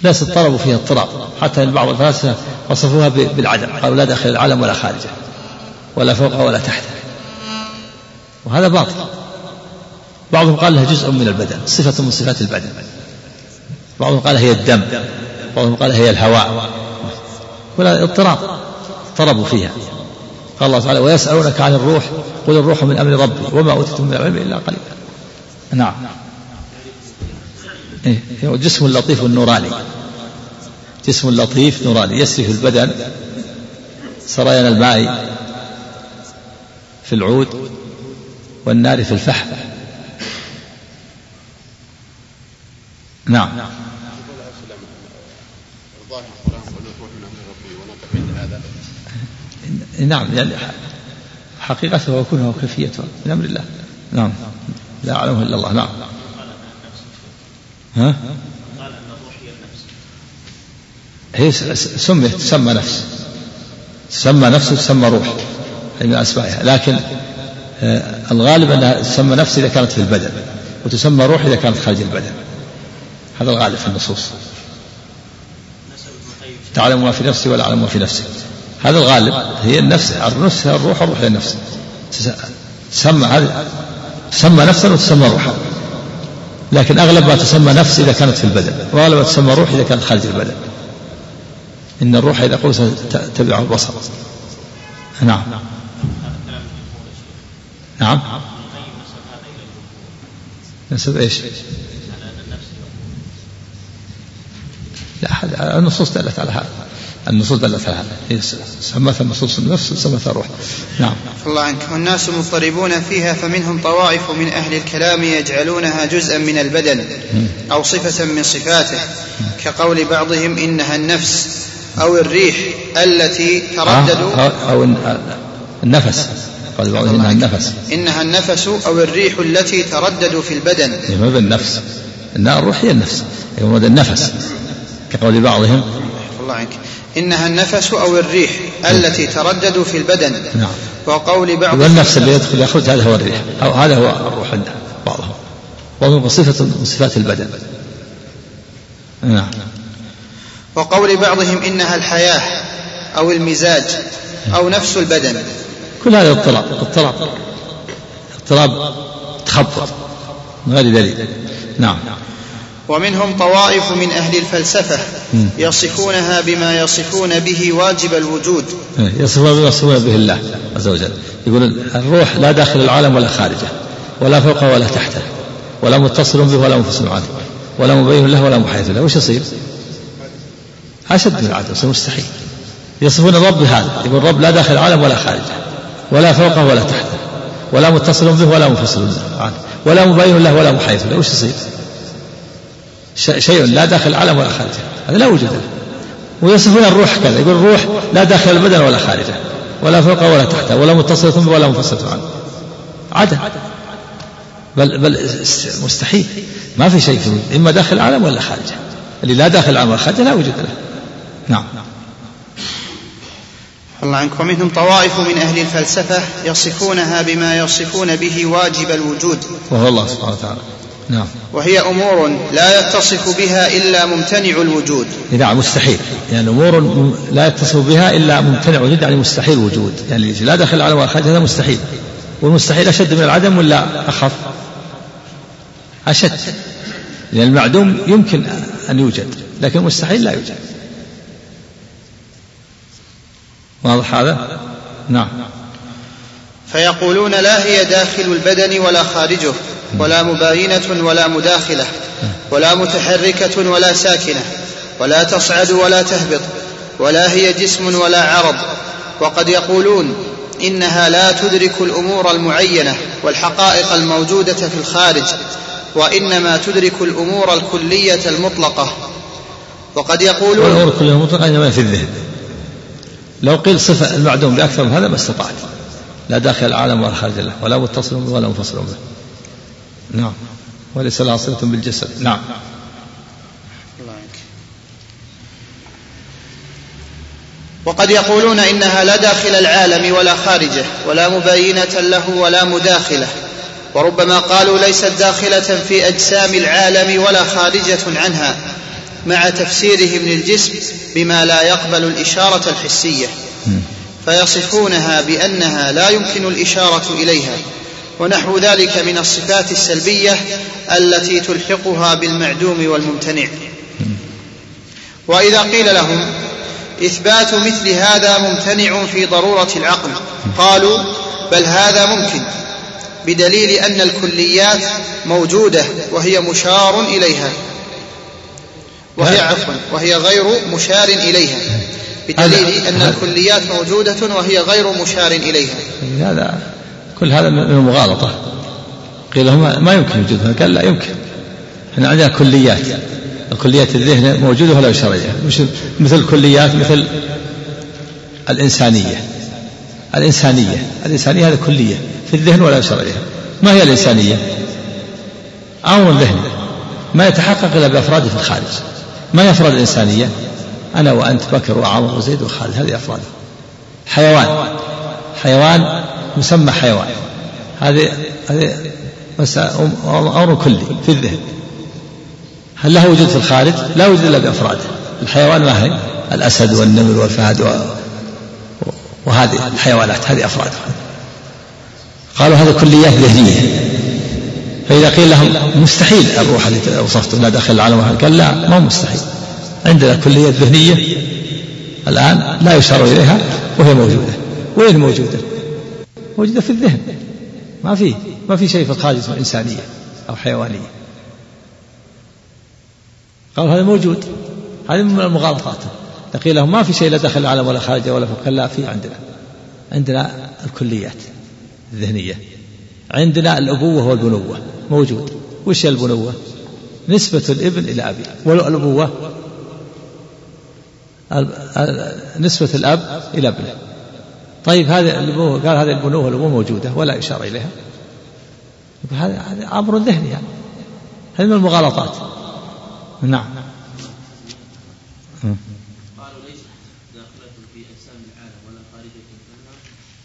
الناس اضطربوا فيها اضطراب حتى ان بعض الفلاسفه وصفوها بالعدم قالوا لا داخل العالم ولا خارجه ولا فوقه ولا تحته وهذا باطل. بعضهم قال لها جزء من البدن صفة من صفات البدن. بعضهم قال هي الدم بعضهم قال هي الهواء. ولا اضطراب اضطربوا فيها. قال الله تعالى ويسألونك عن الروح قل الروح من أمر ربي وما أوتيتم من العلم إلا قليلا. نعم. إيه جسم لطيف نوراني. جسم لطيف نوراني يسري في البدن سريان الماء في العود. والنار في الفحم. نعم. نعم يعني حقيقته وكونه وكيفيته من أمر الله نعم. لا أعلمه إلا الله. نعم. ها؟ قال أن الروح هي النفس هي سميت تسمى نفس. تسمى نفس وتسمى روح. من أسمائها. لكن الغالب أنها تسمى نفس إذا كانت في البدن وتسمى روح إذا كانت خارج البدن. هذا الغالب في النصوص. تعلم ما في نفسي ولا أعلم ما في نفسك. هذا الغالب هي النفس النفس الروح الروح هي النفس. تسمى هذه تسمى نفسا وتسمى روحا لكن أغلب ما تسمى نفس إذا كانت في البدن وأغلب ما تسمى روح إذا كانت خارج البدن. إن الروح إذا قلت تتبع البصر. نعم نعم. نسب إيش؟ لا النصوص دلت على هذا. النصوص دلت على هذا. سمتها نصوص النفس وسمتها الروح. نعم. الله عنك. والناس مضطربون فيها فمنهم طوائف من أهل الكلام يجعلونها جزءا من البدن أو صفة من صفاته كقول بعضهم إنها النفس أو الريح التي تردد. أو, أو النفس. قال بعضهم إنها النفس. إنها النفس أو الريح التي تردد في البدن. ما بالنفس إنها الروح هي النفس. يراد النفس. كقول بعضهم. الله عنك. إنها النفس أو الريح التي تردد في البدن. نعم. وقول بعض والنفس اللي يدخل يخرج هذا هو الريح. أو هذا هو الروح عند بعضهم. وهو صفة من صفات البدن. نعم. وقول بعضهم إنها الحياة أو المزاج أو نفس البدن. كل هذا اضطراب اضطراب اضطراب تخبط. من غير دليل؟ نعم. ومنهم طوائف من أهل الفلسفة يصفونها بما يصفون به واجب الوجود. إيه، يصفون بما يصفون به الله عز وجل. يقول الروح لا داخل العالم ولا خارجه ولا فوقه ولا تحته ولا متصل به ولا منفصل عنه ولا مبين له ولا محيط له. وش يصير؟ أشد من العدل يصير مستحيل. يصفون الرب بهذا يقول الرب لا داخل العالم ولا خارجه. ولا فوقه ولا تحته. ولا متصل به ولا منفصل عنه ولا مبين له ولا محيط له. وش يصير؟ شيء لا داخل العالم ولا خارجه. هذا لا وجود له. ويصفون الروح كذا. يقول الروح لا داخل البدن ولا خارجه. ولا فوقه ولا تحته. ولا متصلة به ولا منفصلة عنه. عدم بل بل مستحيل. ما في شيء في إما داخل العالم ولا خارجه. اللي لا داخل العالم ولا خارجه لا وجود له. نعم. الله عنك. ومنهم طوائف من أهل الفلسفة يصفونها بما يصفون به واجب الوجود. وهو الله سبحانه وتعالى. نعم. وهي أمور لا يتصف بها إلا ممتنع الوجود. نعم مستحيل. يعني أمور لا يتصف بها إلا ممتنع الوجود يعني مستحيل الوجود. يعني لا دخل العالم ولا خارج هذا مستحيل. والمستحيل أشد من العدم ولا أخف؟ أشد. لأن يعني المعدوم يمكن أن يوجد لكن المستحيل لا يوجد. واضح هذا؟ نعم. فيقولون لا هي داخل البدن ولا خارجه ولا مباينة ولا مداخلة ولا متحركة ولا ساكنة ولا تصعد ولا تهبط ولا هي جسم ولا عرض. وقد يقولون إنها لا تدرك الأمور المعينة والحقائق الموجودة في الخارج وإنما تدرك الأمور الكلية المطلقة. وقد يقولون الأمور الكلية المطلقة إنما في الذهن. لو قيل صفة المعدوم بأكثر من هذا ما استطعت. لا داخل العالم ولا خارج له ولا متصل به ولا منفصل به. نعم. وليس لها صلة بالجسد. نعم. وقد يقولون إنها لا داخل العالم ولا خارجه ولا مباينة له ولا مداخلة. وربما قالوا ليست داخلة في أجسام العالم ولا خارجة عنها. مع تفسيرهم للجسم بما لا يقبل الإشارة الحسية. فيصفونها بأنها لا يمكن الإشارة إليها. ونحو ذلك من الصفات السلبية التي تلحقها بالمعدوم والممتنع. وإذا قيل لهم إثبات مثل هذا ممتنع في ضرورة العقل قالوا بل هذا ممكن بدليل أن الكليات موجودة وهي مشار إليها. وهي عفوا وهي غير مشار إليها. بدليل أن الكليات موجودة وهي غير مشار إليها. هذا كل هذا من المغالطة. قيل لهم ما يمكن وجودها. قال لا يمكن. إحنا عندنا كليات. الكليات الذهن موجودة ولا إليها مثل الكليات مثل الإنسانية. الإنسانية. الإنسانية هذه كلية. في الذهن ولا إليها ما هي الإنسانية؟ أمر ذهني ما يتحقق إلا بأفراده في الخارج. ما يفرد الإنسانية؟ أنا وأنت بكر وعمر وزيد وخالد هذه أفراد. حيوان. حيوان مسمى حيوان. هذه هذه أمر كلي في الذهن. هل له وجود في الخارج؟ لا وجود إلا بأفراده الحيوان ما هي؟ الأسد والنمر والفهد و... وهذه الحيوانات هذه أفرادها قالوا هذه كليات ذهنية. فإذا قيل لهم مستحيل الروح التي وصفتم لا داخل العالم قال لا ما مستحيل. عندنا كليات ذهنية الآن لا يشار إليها وهي موجودة. وين موجودة؟ موجودة في الذهن. ما في ما في شيء في الخارج اسمه إنسانية أو حيوانية. قال هذا موجود. هذه من المغالطات قيل لهم ما في شيء لا داخل العالم ولا خارجه ولا فوق لا في عندنا. عندنا الكليات الذهنية. عندنا الأبوة والبنوة. موجود. وش البنوة؟ نسبة الابن إلى أبيه والأبوة؟ نسبة الأب إلى ابنه. طيب هذه الأبوة قال هذه البنوة والأبوة موجودة ولا إشارة إليها. هذا أمر ذهني يعني. هذه من المغالطات. نعم قالوا ليست داخلة في أجسام العالم ولا خارجة منها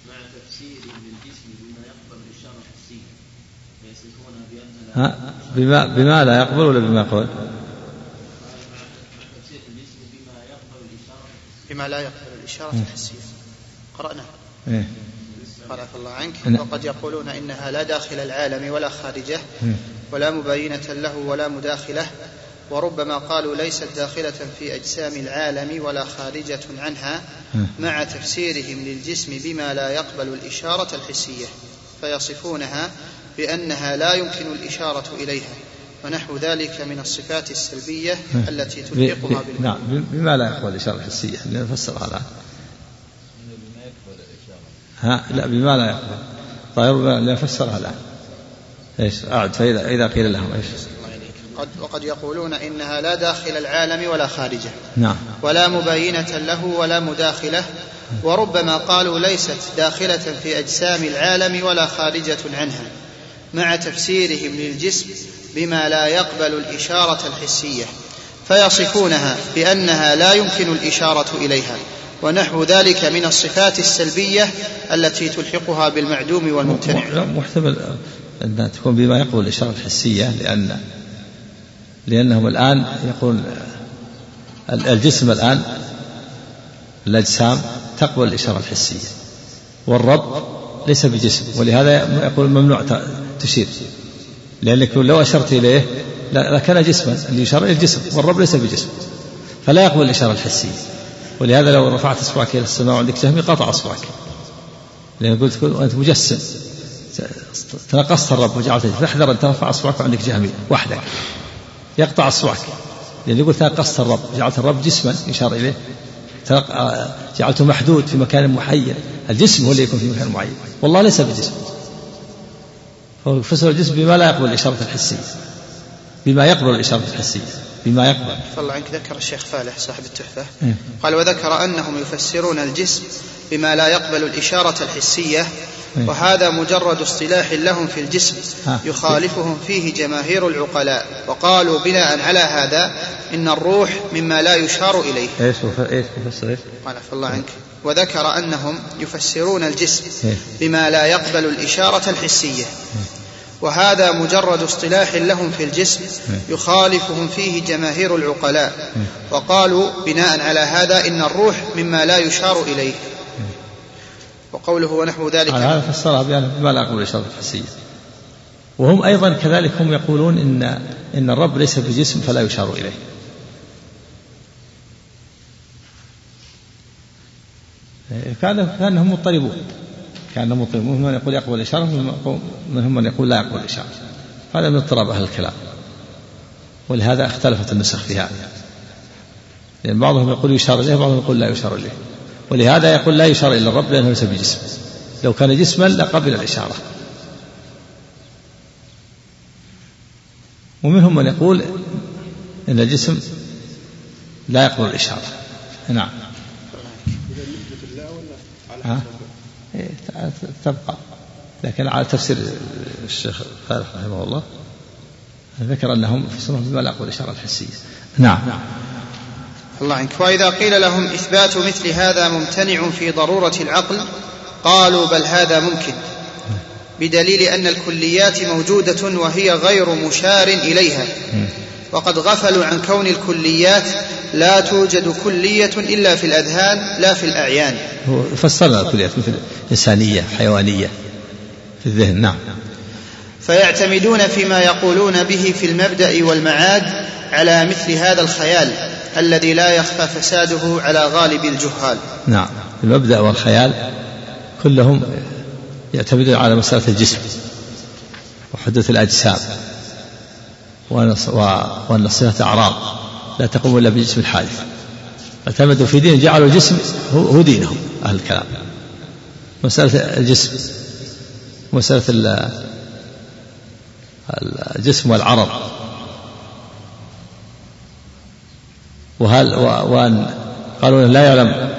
مع تفسير للجسم بما يقبل الإشارة الحسية فيصفونها بما بما لا يقبل ولا بما يقبل؟ بما لا يقبل الإشارة الحسية قرأنا إيه؟ قال الله عنك. وقد يقولون إنها لا داخل العالم ولا خارجه إيه. ولا مباينة له ولا مداخلة وربما قالوا ليست داخلة في أجسام العالم ولا خارجة عنها إيه. مع تفسيرهم للجسم بما لا يقبل الإشارة الحسية فيصفونها بأنها لا يمكن الإشارة إليها ونحو ذلك من الصفات السلبية التي تلحقها ب- نعم بما لا يقبل الإشارة الحسية لنفسرها الآن. ها؟ لا بما لا يقبل. طيب لنفسرها الآن. إيش؟ أعد فإذا إذا قيل لهم إيش؟ قد وقد يقولون إنها لا داخل العالم ولا خارجه. نعم. ولا مباينة له ولا مداخلة وربما قالوا ليست داخلة في أجسام العالم ولا خارجة عنها. مع تفسيرهم للجسم بما لا يقبل الإشارة الحسية فيصفونها بأنها لا يمكن الإشارة إليها ونحو ذلك من الصفات السلبية التي تلحقها بالمعدوم والممتنع. محتمل أنها تكون بما يقبل الإشارة الحسية لأن لأنهم الآن يقول الجسم الآن الأجسام تقبل الإشارة الحسية والرب ليس بجسم ولهذا يقول ممنوع تشير لأنك لو أشرت إليه لكان جسما اللي يشار إلى الجسم والرب ليس بجسم. فلا يقبل الإشارة الحسية. ولهذا لو رفعت إصبعك إلى السماء وعندك جهمي قطع إصبعك. لأن قلت أنت مجسم. تنقصت الرب وجعلت فاحذر أن ترفع إصبعك وعندك جهمي وحدك. يقطع إصبعك. لأن يقول تنقصت الرب جعلت الرب جسما يشار إليه. جعلته محدود في مكان معين الجسم هو اللي يكون في مكان معين والله ليس بجسم. فسر الجسم بما لا يقبل الإشارة الحسية بما يقبل الإشارة الحسية بما يقبل الله عنك ذكر الشيخ فالح صاحب التحفة إيه. قال وذكر أنهم يفسرون الجسم بما لا يقبل الإشارة الحسية إيه. وهذا مجرد اصطلاح لهم في الجسم. يخالفهم فيه جماهير العقلاء وقالوا بناء على هذا إن الروح مما لا يشار إليه إيش إيش مفسر إيش؟ قال الله عنك وذكر أنهم يفسرون الجسم إيه. بما لا يقبل الإشارة الحسية وهذا مجرد اصطلاح لهم في الجسم يخالفهم فيه جماهير العقلاء. وقالوا بناء على هذا إن الروح مما لا يشار إليه. وقوله ونحو ذلك على هذا فسرها بما لا يقبل الإشارة الحسية. وهم أيضا كذلك هم يقولون إن إن الرب ليس بجسم فلا يشار إليه. كان كانهم مضطربون. كانهم مضطربون منهم من يقول يقبل الإشارة ومنهم من يقول لا يقبل الإشارة هذا من اضطراب أهل الكلام. ولهذا اختلفت النسخ في هذا لأن بعضهم يقول يشار إليه وبعضهم يقول لا يشار إليه. ولهذا يقول لا يشار إلى الرب لأنه ليس بجسم. لو كان جسما لقبل الإشارة. ومنهم من يقول إن الجسم لا يقبل الإشارة. نعم. ها؟ إيه، تبقى. لكن على تفسير الشيخ فارح رحمه الله ذكر أنهم يفسرون بما لا يقبل الإشارة الحسية نعم. الله عنك. وإذا قيل لهم إثبات مثل هذا ممتنع في ضرورة العقل قالوا بل هذا ممكن بدليل أن الكليات موجودة وهي غير مشار إليها. وقد غفلوا عن كون الكليات لا توجد كلية إلا في الأذهان لا في الأعيان. فسرنا الكليات مثل إنسانية حيوانية في الذهن نعم. فيعتمدون فيما يقولون به في المبدأ والمعاد على مثل هذا الخيال الذي لا يخفى فساده على غالب الجهال. نعم. المبدأ والخيال كلهم يعتمدون على مسألة الجسم وحدوث الأجسام. وأن الصفة أعراض. لا تقوم إلا بالجسم الحادث. اعتمدوا في دين جعلوا الجسم هو دينهم أهل الكلام. مسألة الجسم. مسألة الجسم والعرض. وهل وأن قالوا لا يعلم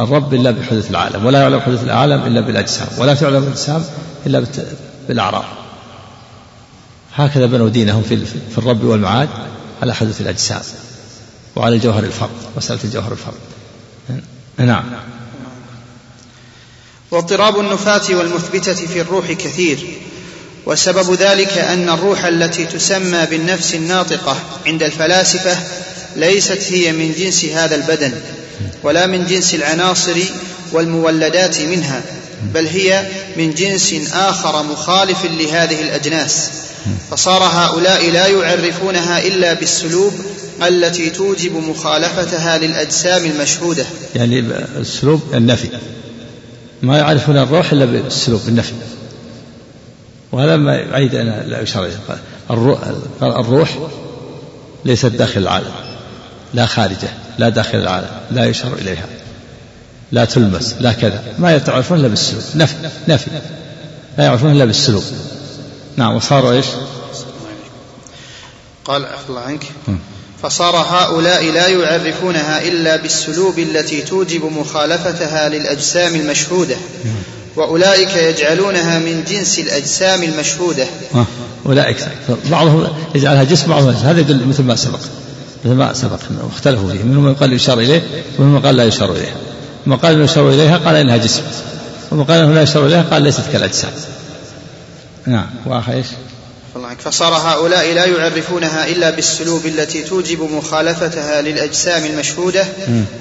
الرب إلا بحدوث العالم ولا يعلم حدوث العالم إلا بالأجسام ولا تعلم الأجسام إلا بالأعراض. هكذا بنوا دينهم في, في الرب والمعاد على حدوث الأجسام وعلى جوهر الفرد مسألة جوهر الفرد. نعم. واضطراب النفاة والمثبتة في الروح كثير وسبب ذلك أن الروح التي تسمى بالنفس الناطقة عند الفلاسفة ليست هي من جنس هذا البدن ولا من جنس العناصر والمولدات منها بل هي من جنس آخر مخالف لهذه الأجناس. فصار هؤلاء لا يعرفونها إلا بالسلوب التي توجب مخالفتها للأجسام المشهودة. يعني السلوب النفي. ما يعرفون الروح إلا بالسلوب النفي. وهذا ما يعيد أن لا يشار الروح ليست داخل العالم. لا خارجة لا داخل العالم لا يشار إليها. لا تلمس لا كذا. ما تعرفون إلا بالسلوك نفي نفي. لا يعرفون إلا بالسلوك نعم وصاروا إيش؟ قال الله عنك. فصار هؤلاء لا يعرفونها إلا بالسلوب التي توجب مخالفتها للأجسام المشهودة. وأولئك يجعلونها من جنس الأجسام المشهودة. أولئك. بعضهم يجعلها جسم بعضهم هذا يدل مثل ما سبق. مثل ما سبق اختلفوا فيه. منهم من قال يشار إليه ومنهم من قال لا يشار إليها من قال يشار إليها قال إنها جسم. ومن قال إنه لا يشار إليها قال ليست كالأجسام. نعم. وآخر إيش؟ فصار هؤلاء لا يعرفونها إلا بالسلوب التي توجب مخالفتها للأجسام المشهودة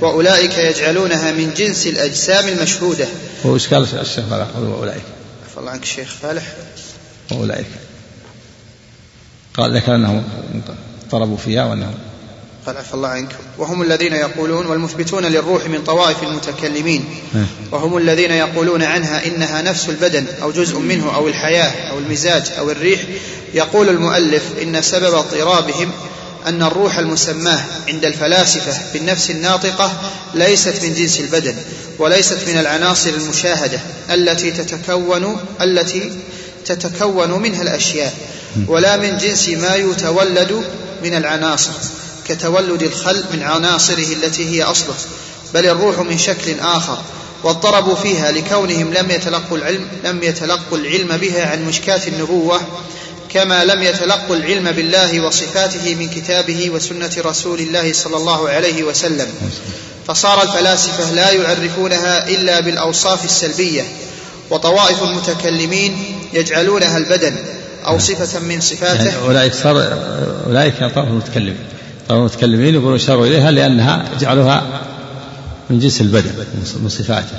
وأولئك يجعلونها من جنس الأجسام المشهودة. هو إشكال الشيخ فالح وأولئك الله عنك الشيخ فالح وأولئك قال ذكر أنهم ضربوا فيها وأنهم قال عفى الله عنك. وهم الذين يقولون والمثبتون للروح من طوائف المتكلمين. وهم الذين يقولون عنها إنها نفس البدن أو جزء منه أو الحياة أو المزاج أو الريح. يقول المؤلف إن سبب اضطرابهم أن الروح المسماة عند الفلاسفة بالنفس الناطقة ليست من جنس البدن وليست من العناصر المشاهدة التي تتكون التي تتكون منها الأشياء ولا من جنس ما يتولد من العناصر. كتولد الخل من عناصره التي هي أصله بل الروح من شكل آخر واضطربوا فيها لكونهم لم يتلقوا العلم لم يتلقوا العلم بها عن مشكاة النبوة كما لم يتلقوا العلم بالله وصفاته من كتابه وسنة رسول الله صلى الله عليه وسلم. فصار الفلاسفة لا يعرفونها إلا بالأوصاف السلبية وطوائف المتكلمين يجعلونها البدن أو صفة من صفاته. يعني أولئك صار أولئك طائفة المتكلمين طائفة المتكلمين يقولون أشاروا إليها لأنها جعلوها من جنس البدن من صفاته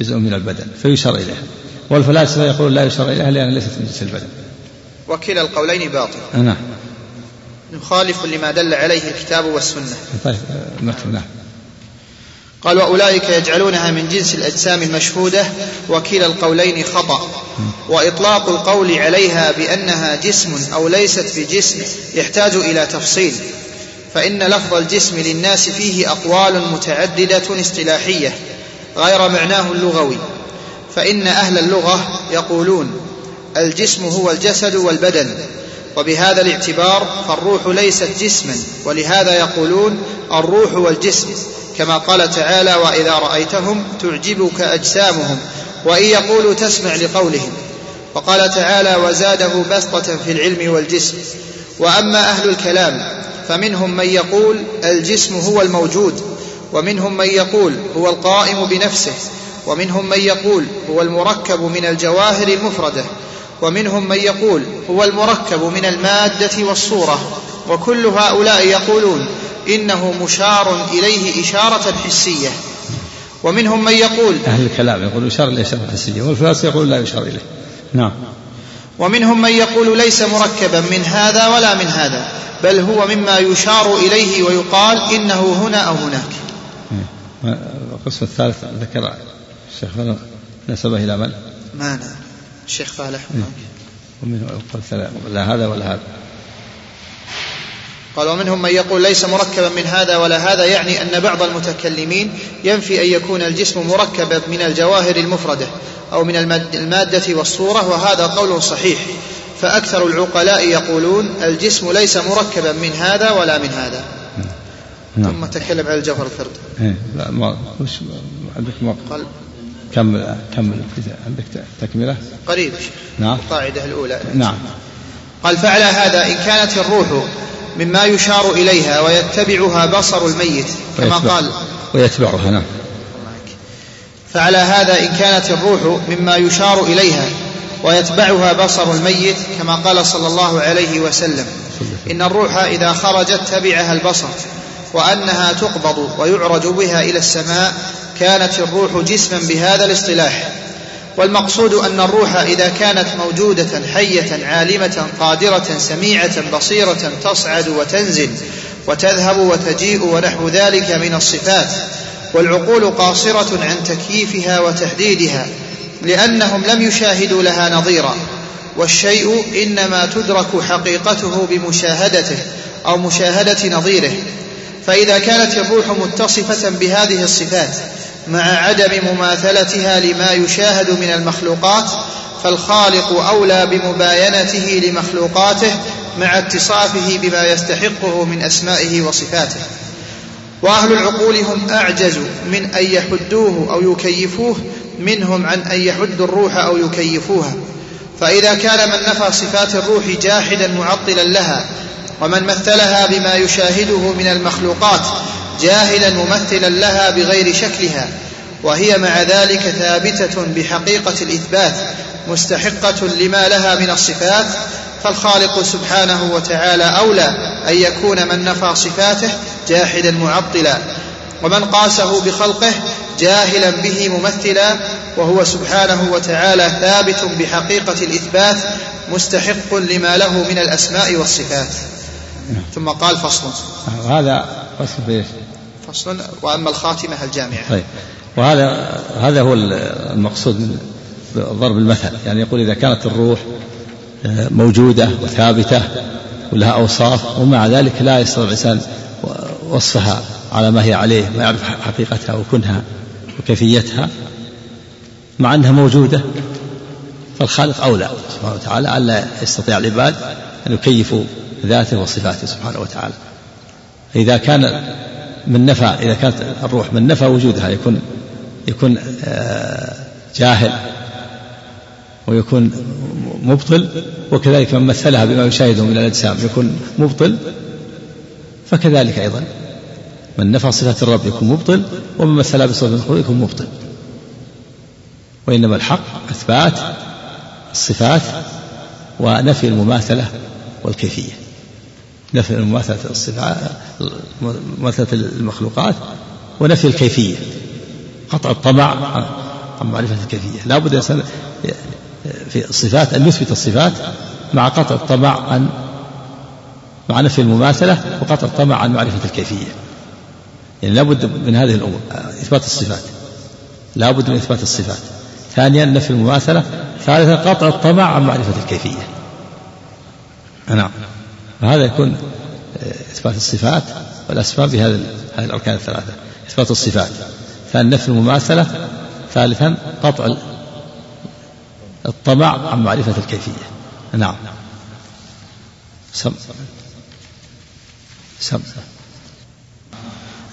جزء من البدن فيشار إليها. والفلاسفة يقولون لا يشار إليها لأنها ليست من جنس البدن. وكلا القولين باطل. نعم مخالف لما دل عليه الكتاب والسنة. طيب نعم. قال وأولئك يجعلونها من جنس الأجسام المشهودة وكلا القولين خطأ. وإطلاق القول عليها بأنها جسم أو ليست بجسم يحتاج إلى تفصيل. فإن لفظ الجسم للناس فيه أقوال متعددة اصطلاحية غير معناه اللغوي. فإن أهل اللغة يقولون الجسم هو الجسد والبدن وبهذا الاعتبار فالروح ليست جسما ولهذا يقولون الروح والجسم كما قال تعالى وإذا رأيتهم تعجبك أجسامهم وإن يقولوا تسمع لقولهم. وقال تعالى وزاده بسطة في العلم والجسم. وأما أهل الكلام فمنهم من يقول الجسم هو الموجود ومنهم من يقول هو القائم بنفسه ومنهم من يقول هو المركب من الجواهر المفردة ومنهم من يقول هو المركب من المادة والصورة. وكل هؤلاء يقولون إنه مشار إليه إشارة حسية. ومنهم من يقول أهل الكلام يقول يشار إليه إشارة حسية والفلاسفه يقول لا يشار إليه. نعم. ومنهم من يقول ليس مركبا من هذا ولا من هذا بل هو مما يشار إليه ويقال إنه هنا أو هناك. القسم الثالث ذكر الشيخ نسبه إلى من؟ ما نعم الشيخ فالح ومنه يقول لا هذا ولا هذا. قال ومنهم من يقول ليس مركبا من هذا ولا هذا يعني أن بعض المتكلمين ينفي أن يكون الجسم مركبا من الجواهر المفردة أو من المادة والصورة وهذا قول صحيح. فأكثر العقلاء يقولون الجسم ليس مركبا من هذا ولا من هذا. نعم. ثم تكلم عن الجوهر الفرد إيه لا ما وش عندك ما قال كمل كمل عندك تكملة؟ قريب. نعم. القاعدة الأولى. نعم. قال فعلى هذا إن كانت الروح مما يشار إليها ويتبعها بصر الميت كما ويتبع قال. ويتبعها نعم. فعلى هذا إن كانت الروح مما يشار إليها ويتبعها بصر الميت كما قال صلى الله عليه وسلم. إن الروح إذا خرجت تبعها البصر وأنها تقبض ويعرج بها إلى السماء كانت الروح جسما بهذا الاصطلاح. والمقصود أن الروح إذا كانت موجودة حية عالمة قادرة سميعة بصيرة تصعد وتنزل وتذهب وتجيء ونحو ذلك من الصفات والعقول قاصرة عن تكييفها وتحديدها لأنهم لم يشاهدوا لها نظيرا والشيء إنما تدرك حقيقته بمشاهدته أو مشاهدة نظيره فإذا كانت الروح متصفة بهذه الصفات مع عدم مماثلتها لما يشاهد من المخلوقات فالخالق أولى بمباينته لمخلوقاته مع اتصافه بما يستحقه من أسمائه وصفاته. وأهل العقول هم أعجز من أن يحدوه أو يكيفوه منهم عن أن يحدوا الروح أو يكيفوها. فإذا كان من نفى صفات الروح جاحدا معطلا لها ومن مثلها بما يشاهده من المخلوقات جاهلا ممثلا لها بغير شكلها وهي مع ذلك ثابتة بحقيقة الإثبات مستحقة لما لها من الصفات فالخالق سبحانه وتعالى أولى أن يكون من نفى صفاته جاحدا معطلا ومن قاسه بخلقه جاهلا به ممثلا وهو سبحانه وتعالى ثابت بحقيقة الإثبات مستحق لما له من الأسماء والصفات. ثم قال فصل. وهذا فصل في فصل. وأما الخاتمة الجامعة. طيب. وهذا هذا هو المقصود من ضرب المثل. يعني يقول إذا كانت الروح آه، موجودة وثابتة ولها أوصاف ومع ذلك لا يستطيع الإنسان وصفها على ما هي عليه ما يعرف حقيقتها وكنها وكيفيتها مع أنها موجودة فالخالق أولى سبحانه وتعالى ألا يستطيع العباد أن يكيفوا ذاته وصفاته سبحانه وتعالى. إذا كان من نفى إذا كانت الروح من نفى وجودها يكون يكون آه، جاهل ويكون مبطل وكذلك من مثلها بما يشاهده من الأجسام يكون مبطل فكذلك أيضا. من نفى صفات الرب يكون مبطل ومن مثلها بصفة المخلوق يكون مبطل. وإنما الحق إثبات الصفات ونفي المماثلة والكيفية. نفي مماثلة الصفات مماثلة المخلوقات ونفي الكيفية قطع الطمع عن معرفة الكيفية. لا بد في الصفات أن يثبت الصفات مع قطع الطمع عن مع نفي المماثلة وقطع الطمع عن معرفة الكيفية. يعني لا بد من هذه الأمور إثبات الصفات. لا بد من إثبات الصفات. ثانيا نفي المماثلة. ثالثا قطع الطمع عن معرفة الكيفية. نعم. وهذا يكون إثبات الصفات والأسباب بهذه هذه الأركان الثلاثة. إثبات الصفات. ثانيا نفي المماثلة. ثالثا قطع الطمع عن معرفة الكيفية. نعم. سم. سم.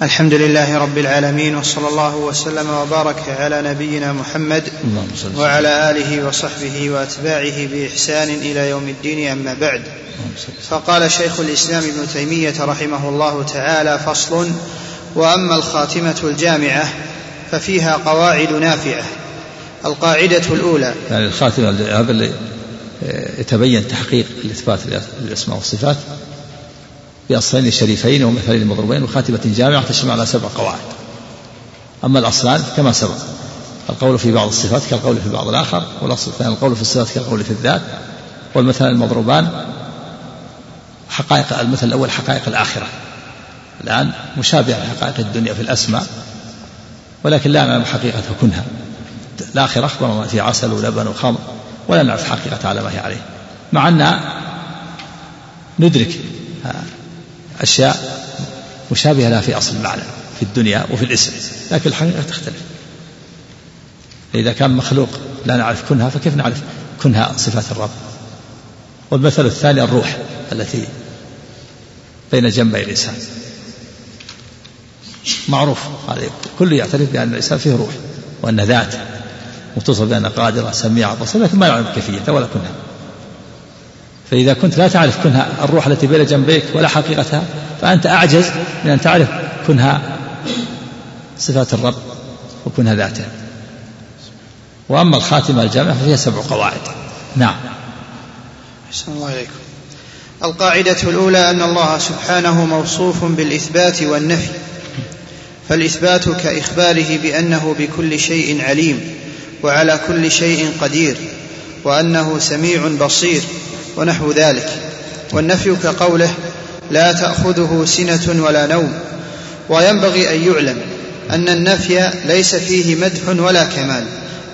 الحمد لله رب العالمين وصلى الله وسلم وبارك على نبينا محمد وعلى آله وصحبه وأتباعه بإحسان إلى يوم الدين أما بعد. فقال شيخ الإسلام ابن تيمية رحمه الله تعالى فصل وأما الخاتمة الجامعة ففيها قواعد نافعة. القاعدة الأولى. يعني الخاتمة هذا اللي يتبين تحقيق الإثبات للأسماء والصفات. بأصلين شريفين ومثلين مضروبين وخاتمة جامعة تشمل على سبع قواعد. أما الأصلان كما سبق القول في بعض الصفات كالقول في بعض الآخر والأصل الثاني القول في الصفات كالقول في الذات والمثلان المضروبان حقائق المثل الأول حقائق الآخرة. الآن مشابهة لحقائق الدنيا في الأسماء ولكن لا نعلم حقيقة كنها. الآخرة أخبرنا في عسل ولبن وخمر ولا نعرف حقيقة على ما هي عليه. مع أن ندرك أشياء مشابهة لها في أصل المعنى في الدنيا وفي الاسم لكن الحقيقة تختلف. إذا كان مخلوق لا نعرف كنها فكيف نعرف كنها صفات الرب؟ والمثل الثاني الروح التي بين جنبي الإنسان. معروف هذا كل يعترف بأن الإنسان فيه روح وأن ذات متصف بأنها قادرة سميعة بصيرة لكن ما يعلم كيفيتها ولا كنها. فإذا كنت لا تعرف كنها الروح التي بين جنبيك ولا حقيقتها فأنت أعجز من أن تعرف كنها صفات الرب وكنها ذاته. وأما الخاتمة الجامعة ففيها سبع قواعد. نعم. أحسن الله إليكم. القاعدة الأولى أن الله سبحانه موصوف بالإثبات والنفي. فالإثبات كإخباره بأنه بكل شيء عليم وعلى كل شيء قدير وأنه سميع بصير. ونحو ذلك. والنفي كقوله لا تأخذه سنة ولا نوم. وينبغي أن يعلم أن النفي ليس فيه مدح ولا كمال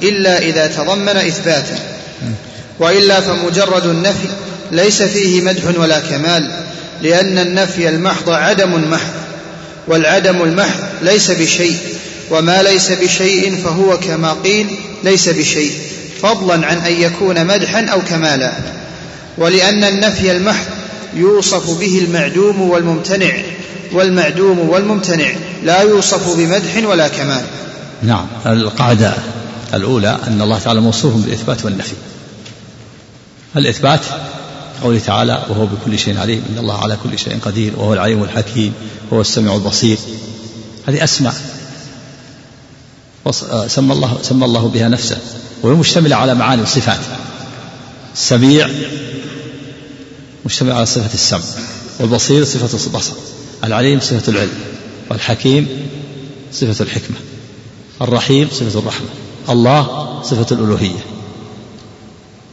إلا إذا تضمن اثباتا وإلا فمجرد النفي ليس فيه مدح ولا كمال لأن النفي المحض عدم محض والعدم المحض ليس بشيء وما ليس بشيء فهو كما قيل ليس بشيء فضلا عن أن يكون مدحا أو كمالا. ولأن النفي المحض يوصف به المعدوم والممتنع والمعدوم والممتنع لا يوصف بمدح ولا كمال. نعم القاعدة الأولى أن الله تعالى موصوف بالإثبات والنفي. الإثبات قوله تعالى وهو بكل شيء عليم إن الله على كل شيء قدير وهو العليم الحكيم وهو السميع البصير. هذه أسماء. سمى الله سمى الله بها نفسه وهي مشتملة على معاني وصفات. السميع مشتمل على صفة السمع والبصير صفة البصر العليم صفة العلم والحكيم صفة الحكمة الرحيم صفة الرحمة الله صفة الألوهية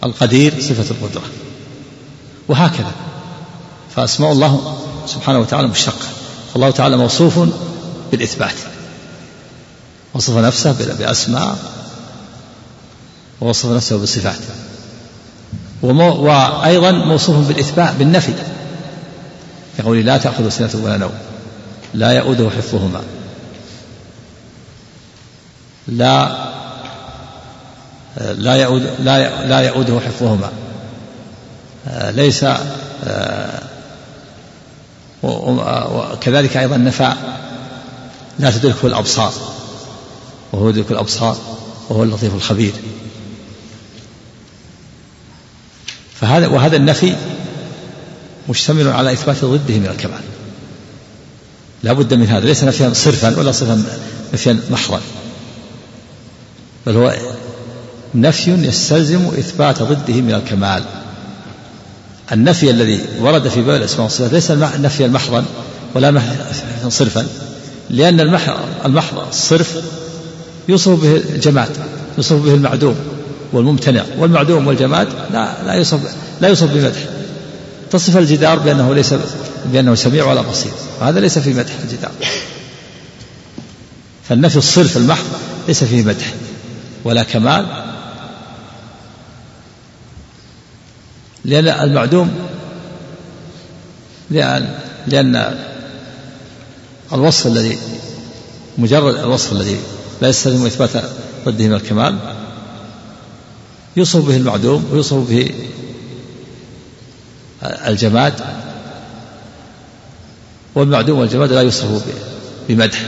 القدير صفة القدرة وهكذا. فأسماء الله سبحانه وتعالى مشتقة الله تعالى موصوف بالإثبات وصف نفسه بأسماء ووصف نفسه بصفات وأيضا موصوف بالإثبات بالنفي. يقول لا تأخذ سنة ولا نوم. لا يؤوده حفظهما. لا لا يؤود لا لا حفظهما. ليس وكذلك أيضا نفى لا تدركه الأبصار. وهو يدرك الأبصار وهو اللطيف الخبير. فهذا وهذا النفي مشتمل على إثبات ضده من الكمال. لا بد من هذا ليس نفيا صرفا ولا صرفا نفيا محضا. بل هو نفي يستلزم إثبات ضده من الكمال. النفي الذي ورد في باب الأسماء والصفات ليس نفيا محضا ولا صرفا. لأن المحض الصرف يوصف به الجماد يوصف به المعدوم. والممتنع والمعدوم والجماد لا لا يوصف لا يوصف بمدح. تصف الجدار بأنه ليس بأنه سميع ولا بصير. وهذا ليس في مدح الجدار. فالنفي الصرف المحض ليس فيه مدح ولا كمال. لأن المعدوم لأن لأن الوصف الذي مجرد الوصف الذي لا يستلزم إثبات ضده من الكمال يوصف به المعدوم ويوصف به الجماد والمعدوم والجماد لا يوصف بمدح.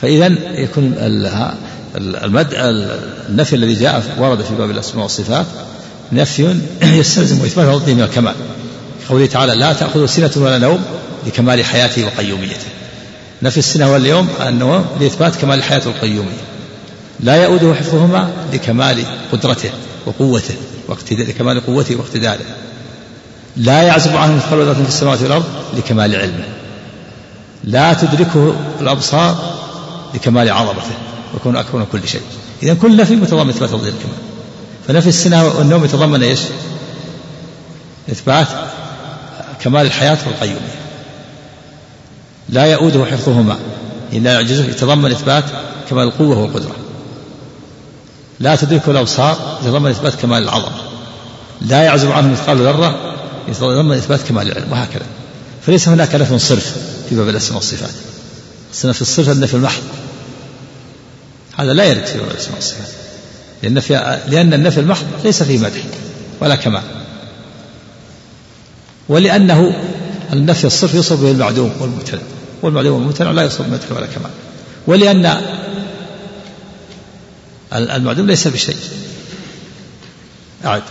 فإذا يكون المد النفي الذي جاء ورد في باب الأسماء والصفات نفي يستلزم إثبات ضده من الكمال. قوله تعالى لا تأخذ سنة ولا نوم لكمال حياته وقيوميته. نفي السنة واليوم النوم لإثبات كمال الحياة والقيومية لا يؤوده حفظهما لكمال قدرته وقوته لكمال قوته واقتداره لا يعزب عنه مثقال ذرة في السماوات والأرض لكمال علمه. لا تدركه الأبصار لكمال عظمته ويكون أكبر كل شيء. إذا كل نفي متضمن إثبات ضد الكمال فنفي السنة والنوم يتضمن إيش؟ إثبات كمال الحياة والقيومية لا يؤوده حفظهما. إلا يعجزه يتضمن إثبات كمال القوة والقدرة. لا تدركه الأبصار يتضمن إثبات كمال العظمة لا يعزب عنه مثقال ذرة يتضمن إثبات كمال العلم وهكذا. فليس هناك نفي صرف في باب الأسماء والصفات. النفي الصرف النفي المحض. هذا لا يرد في باب الأسماء والصفات. لأن, في لأن النفي المحض ليس فيه مدح ولا كمال. ولأنه النفي الصرف يوصف به المعدوم والمبتدع والمعدوم والمبتدع لا يوصف بمدح ولا كمال. ولأن المعدوم ليس بشيء. أعد.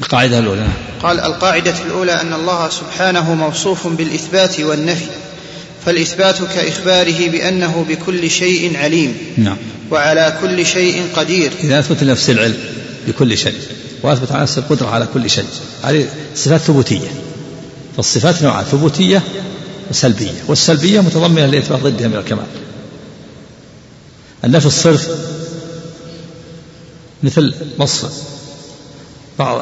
القاعدة الأولى. قال القاعدة الأولى أن الله سبحانه موصوف بالإثبات والنفي فالإثبات كإخباره بأنه بكل شيء عليم. نعم. وعلى كل شيء قدير. إذا أثبت نفس العلم بكل شيء وأثبت على نفس القدرة على كل شيء. هذه صفات ثبوتية. فالصفات نوعان ثبوتية وسلبية. والسلبية متضمنة لإثبات ضدها من الكمال. النفي الصرف مثل وصف بعض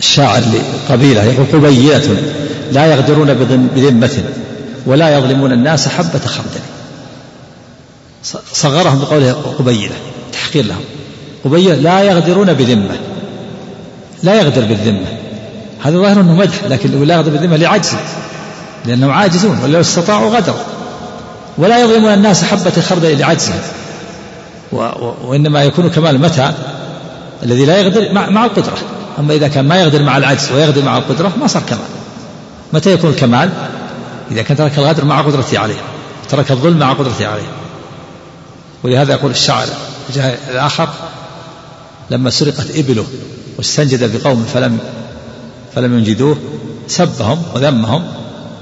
الشاعر لقبيلة يقول قبيلة لا يغدرون بذمة ولا يظلمون الناس حبة خردل. صغرهم بقوله قبيلة تحقير لهم. قبيلة لا يغدرون بذمة لا يغدر بالذمة. هذا ظاهر أنه مدح لكن لا يغدر بالذمة لعجز لأنهم عاجزون ولو استطاعوا غدر ولا يظلمون الناس حبة خردل لعجزهم وإنما يكون كمال متى الذي لا يغدر مع, مع القدرة. أما إذا كان ما يغدر مع العجز ويغدر مع القدرة ما صار كمال. متى يكون الكمال؟ إذا كان ترك الغدر مع قدرته عليه ترك الظلم مع قدرته عليه. ولهذا يقول الشاعر الآخر لما سرقت إبله واستنجد بقوم فلم فلم ينجدوه سبهم وذمهم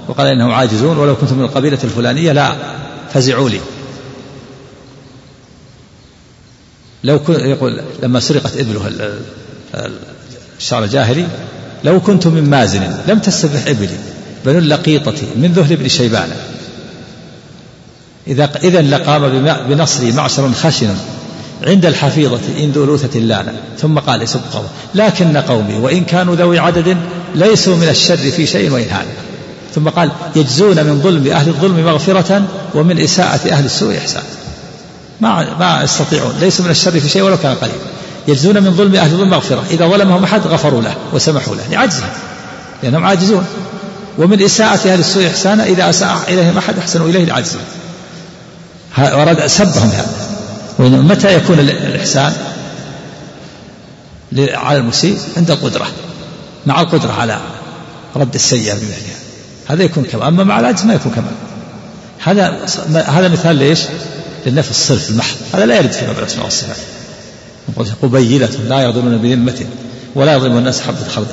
وقال إنهم عاجزون ولو كنت من القبيلة الفلانية لا فزعوا لي. لو كنت يقول لما سرقت إبله الشعر الجاهلي لو كنت من مازن لم تستبح إبلي بنو اللقيطة من ذهل بن شيبان. إذا إذا لقام بنصري معشر خشن عند الحفيظة إن ذو لوثة لانا ثم قال يسب قومه لكن قومي وإن كانوا ذوي عدد ليسوا من الشر في شيء وإن هان ثم قال يجزون من ظلم أهل الظلم مغفرة ومن إساءة أهل السوء إحسان. ما ما يستطيعون ليسوا من الشر في شيء ولو كان قليلا. يجزون من ظلم أهل الظلم مغفرة. إذا ظلمهم أحد غفروا له وسمحوا له لعجزهم لأنهم عاجزون. ومن إساءة أهل السوء إحسانا إذا أساء إليهم أحد أحسنوا إليه لعجزهم. ورد سبهم هذا. متى يكون الإحسان؟ على المسيء عند القدرة. مع القدرة على رد السيئة بمثلها هذا يكون كمال. أما مع العجز ما يكون كمال. هذا هذا مثال ليش؟ للنفي الصرف المحض. هذا لا يرد في باب الأسماء والصفات قبيلة لا يغدرون بذمة ولا يظلم الناس حبة خردل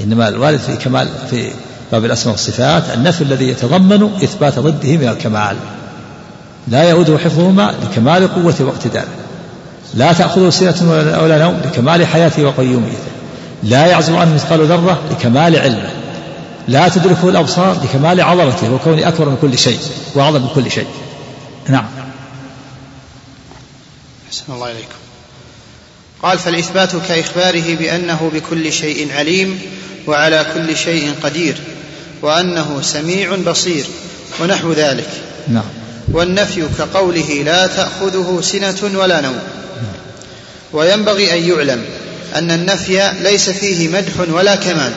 إنما الوارد في كمال في باب الأسماء والصفات النفي الذي يتضمن إثبات ضده من الكمال. لا يؤوده حفظهما لكمال قوته واقتداره لا تأخذه سنة ولا نوم لكمال حياته وقيوميته. لا يعزم عنه مثقال ذرة لكمال علمه. لا تدركه الأبصار لكمال عظمته وكونه أكبر من كل شيء وأعظم من كل شيء. نعم. أحسن الله إليكم. قال فالإثبات كإخباره بأنه بكل شيء عليم وعلى كل شيء قدير وأنه سميع بصير ونحو ذلك. نعم. والنفي كقوله لا تأخذه سنة ولا نوم. وينبغي أن يعلم أن النفي ليس فيه مدح ولا كمال.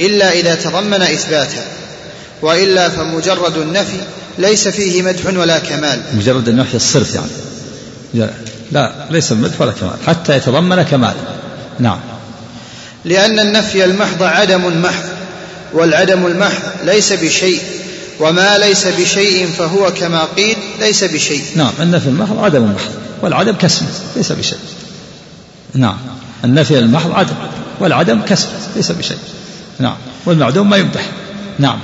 إلا إذا تضمن إثباتا وإلا فمجرد النفي ليس فيه مدح ولا كمال. مجرد النفي الصرف يعني. لا ليس بمدح ولا كمال حتى يتضمن كمال. نعم. لأن النفي المحض عدم محض والعدم المحض ليس بشيء وما ليس بشيء فهو كما قيل ليس بشيء. نعم النفي المحض عدم محض والعدم كسب ليس بشيء. نعم النفي المحض عدم والعدم كسب ليس بشيء. نعم. والمعدوم ما يمدح. نعم.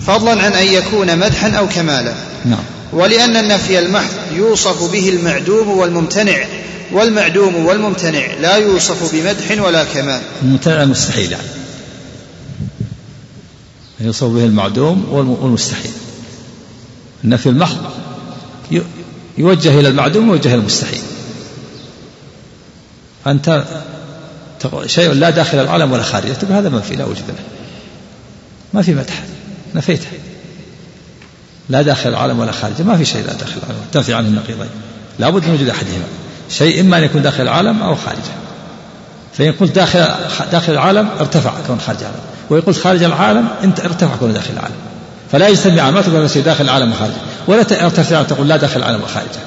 فضلا عن أن يكون مدحا أو كمالا. نعم. ولأن النفي المحض يوصف به المعدوم والممتنع. والمعدوم والممتنع لا يوصف بمدح ولا كمال. الممتنع مستحيل يعني. يوصف به المعدوم والمستحيل. النفي المحض يوجه إلى المعدوم ويوجه إلى المستحيل. أنت شيء لا داخل العالم ولا خارجه تقول هذا منفي لا وجود له. ما في مدح. نفيته. لا داخل العالم ولا خارجه ما في شيء لا داخل العالم. تنفي عنه النقيضين. لابد من وجود أحدهما. شيء إما أن يكون داخل العالم أو خارجه. فإن قلت داخل داخل العالم ارتفع كون خارج العالم. وإن قلت خارج العالم أنت ارتفع كون داخل العالم. فلا يجتمعان ما تقول شيء داخل العالم وخارجه. ولا ترتفع تقول لا داخل العالم وخارجه.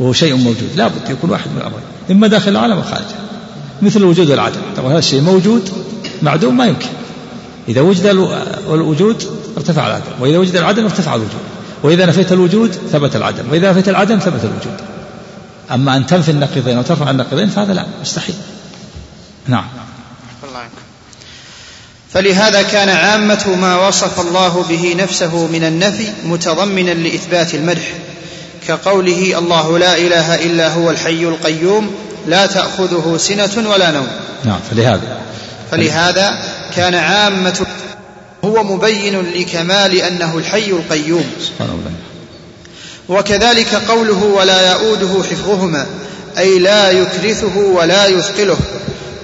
وهو شيء موجود. لابد يكون واحد من الأمرين. إما داخل العالم وخارجه. مثل الوجود والعدم تقول هذا الشيء موجود معدوم ما يمكن. إذا وجد الوجود ارتفع العدم. وإذا وجد العدم ارتفع الوجود. وإذا نفيت الوجود ثبت العدم. وإذا نفيت العدم ثبت الوجود. أما أن تنفي النقيضين أو ترفع النقيضين فهذا لا مستحيل. نعم. فلهذا كان عامة ما وصف الله به نفسه من النفي متضمنا لإثبات المدح كقوله الله لا إله إلا هو الحي القيوم لا تأخذه سنة ولا نوم. نعم فلهذا. فلهذا كان عامة هو مبين لكمال أنه الحي القيوم. سبحان الله. وكذلك قوله ولا يؤوده حفظهما أي لا يكرثه ولا يثقله.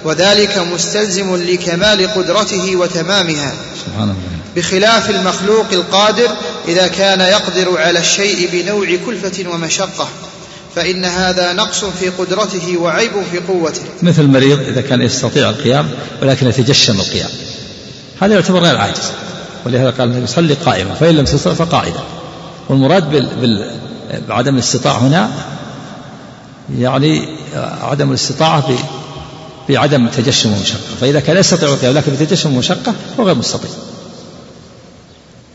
وذلك مستلزم لكمال قدرته وتمامها. سبحان الله. بخلاف المخلوق القادر إذا كان يقدر على الشيء بنوع كلفة ومشقة. فإن هذا نقص في قدرته وعيب في قوته. مثل المريض إذا كان يستطيع القيام ولكن يتجشم القيام. هذا يعتبر غير عاجز. ولهذا قال النبي صلي قائما فإن لم تستطع فقاعدا والمراد بال... بال... بعدم الاستطاعة هنا يعني عدم الاستطاعة ب... بعدم تجشم ومشقة. فإذا كان يستطيع القيام لكن بتجشم ومشقة هو غير مستطيع.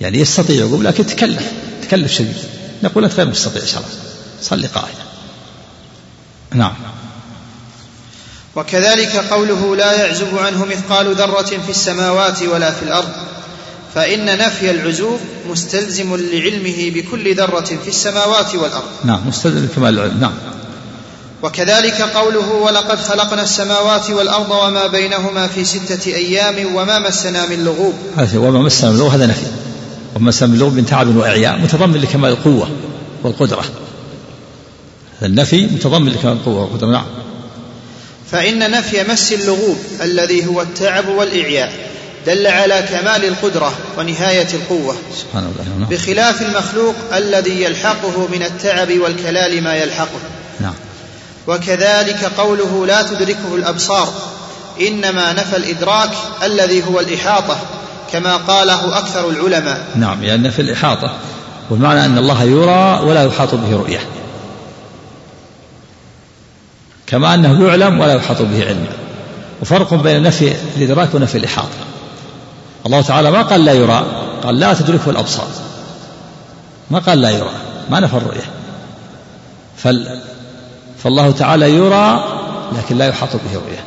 يعني يستطيع يقول لكن تكلف تكلف شديد. نقول أنت غير مستطيع إن شاء الله. صلي قائلا نعم. وكذلك قوله لا يعزب عنه مثقال ذرة في السماوات ولا في الأرض فإن نفي العزوب مستلزم لعلمه بكل ذرة في السماوات والأرض. نعم مستلزم كمال العلم نعم. وكذلك قوله ولقد خلقنا السماوات والأرض وما بينهما في ستة أيام وما مسنا من لغوب. هذا وما مسنا من لغوب هذا نفي. وما مسنا من لغوب من تعب وإعياء متضمن لكمال القوة والقدرة. النفي متضمن لكمال القوة والقدرة نعم. فإن نفي مس اللغوب الذي هو التعب والإعياء دل على كمال القدرة ونهاية القوة. سبحان الله نعم. بخلاف المخلوق الذي يلحقه من التعب والكلال ما يلحقه. نعم. وكذلك قوله لا تدركه الأبصار إنما نفى الإدراك الذي هو الإحاطة كما قاله أكثر العلماء. نعم يعني في الإحاطة والمعنى أن الله يرى ولا يحاط به رؤية. كما أنه يعلم ولا يحاط به علما وفرق بين نفي الإدراك ونفي الإحاطة. الله تعالى ما قال لا يرى قال لا تدركه الأبصار. ما قال لا يرى ما نفى الرؤية. فال فالله تعالى يرى لكن لا يحاط به رؤية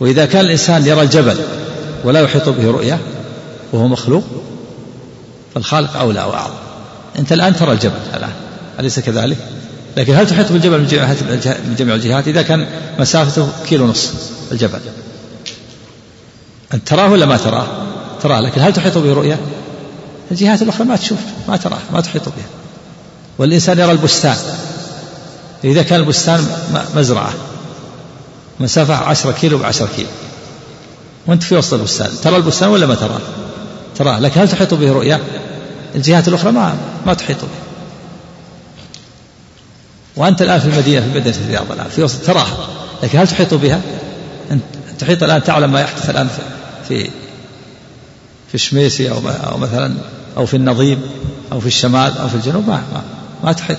وإذا كان الإنسان يرى الجبل ولا يحيط به رؤية وهو مخلوق فالخالق أولى وأعظم. أنت الآن ترى الجبل الآن أليس كذلك؟ لكن هل تحيط بالجبل من جميع الجهات إذا كان مسافته كيلو ونصف الجبل أنت تراه ولا ما تراه؟ تراه لكن هل تحيط به رؤية؟ الجهات الأخرى ما تشوف ما تراه ما تحيط به والإنسان يرى البستان إذا كان البستان مزرعة مسافة عشرة كيلو بعشرة كيلو وأنت في وسط البستان ترى البستان ولا ما تراه؟ تراه لكن هل تحيط به رؤية؟ الجهات الأخرى ما ما تحيط به وأنت الآن في المدينة في مدينة الرياض الآن في وسط تراها. لكن هل تحيط بها؟ أنت تحيط الآن تعلم ما يحدث الآن في في الشميسي أو أو مثلا أو في النظيم أو في الشمال أو في الجنوب؟ ما ما, ما تحيط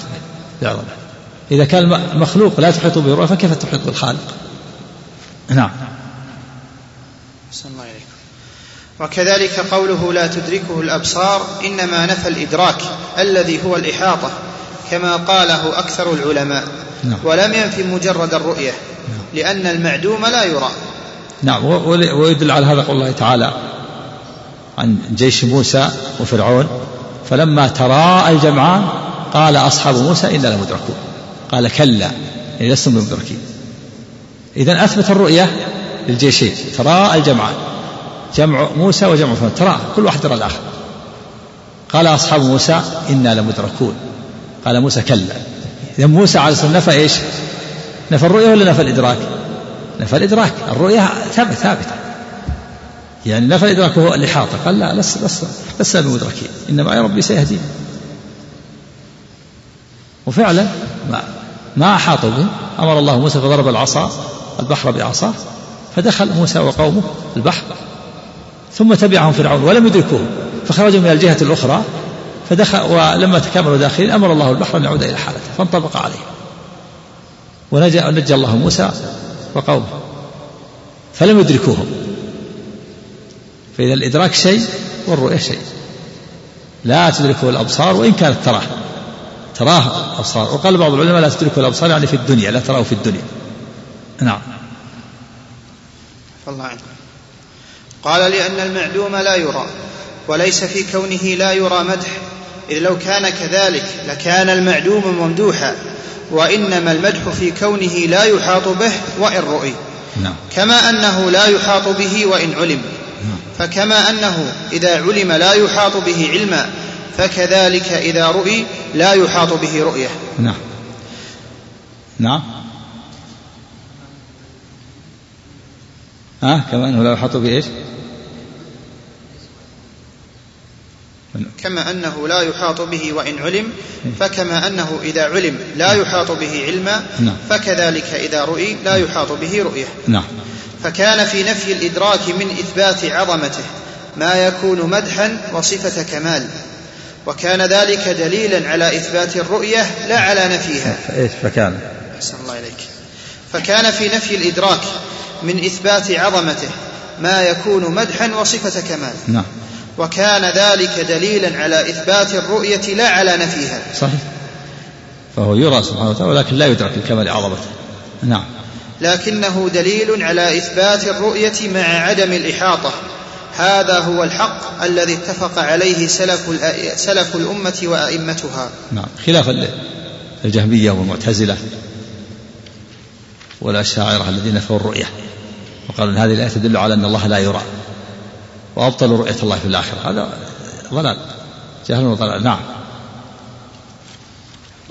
به إذا كان المخلوق لا تحيط به الرؤية فكيف تحيط بالخالق؟ نعم. الله إليكم وكذلك قوله لا تدركه الأبصار إنما نفى الإدراك الذي هو الإحاطة. كما قاله أكثر العلماء نعم. ولم ينفي مجرد الرؤية نعم. لأن المعدوم لا يرى. نعم ويدل على هذا قول الله تعالى عن جيش موسى وفرعون فلما تراءى الجمعان قال أصحاب موسى إنا لمدركون. قال كلا يعني لستم بمدركين. إذا أثبت الرؤية للجيشين تراءى الجمعان جمع موسى وجمع فرعون ترى كل واحد يرى الآخر. قال أصحاب موسى إنا لمدركون. قال موسى كلا. إذا موسى عليه السلام نفى إيش؟ نفى الرؤية ولا نفى الإدراك؟ نفى الإدراك. الرؤية ثابت ثابتة. يعني نفى الإدراك هو الإحاطة قال لا لسنا لسنا لسنا بمدركين. إنما يا ربي سيهدين وفعلا ما ما أحاطوا به. أمر الله موسى فضرب العصا البحر بعصاه فدخل موسى وقومه البحر. ثم تبعهم فرعون ولم يدركوه. فخرجوا من الجهة الأخرى. فدخل ولما تكاملوا داخلين أمر الله البحر أن يعود إلى حالته فانطبق عليه. ونجى, ونجى الله موسى وقومه فلم يدركوهم. فإذا الإدراك شيء والرؤية شيء. لا تدركه الأبصار وإن كانت تراه. تراه الأبصار. وقال بعض العلماء لا تدركه الأبصار يعني في الدنيا لا تراه في الدنيا. نعم. الله قال لأن المعدوم لا يرى وليس في كونه لا يرى مدح إذ لو كان كذلك لكان المعدوم ممدوحا وإنما المدح في كونه لا يحاط به وإن رؤي. نعم. كما أنه لا يحاط به وإن علم. نعم. فكما أنه إذا علم لا يحاط به علما فكذلك إذا رؤي لا يحاط به رؤية. نعم. نعم. ها؟ كما أنه لا يحاط به إيش كما أنه لا يحاط به وإن علم فكما أنه إذا علم لا يحاط به علما نعم. فكذلك إذا رؤي لا يحاط به رؤية. نعم. فكان في نفي الإدراك من إثبات عظمته ما يكون مدحا وصفة كمال. وكان ذلك دليلا على إثبات الرؤية لا على نفيها. إيش فكان؟ أحسن الله إليك. فكان في نفي الإدراك من إثبات عظمته ما يكون مدحا وصفة كمال. نعم. وكان ذلك دليلا على إثبات الرؤية لا على نفيها صحيح. فهو يرى سبحانه وتعالى ولكن لا يدرك الكمال عظمته. نعم. لكنه دليل على إثبات الرؤية مع عدم الإحاطة. هذا هو الحق الذي اتفق عليه سلف سلف الأمة وأئمتها. نعم. خلاف الجهمية والمعتزلة والأشاعرة الذين نفوا الرؤية. وقالوا أن هذه الآية تدل على أن الله لا يرى. وأبطلوا رؤية الله في الآخرة. هذا ضلال. جهل وضلال. نعم.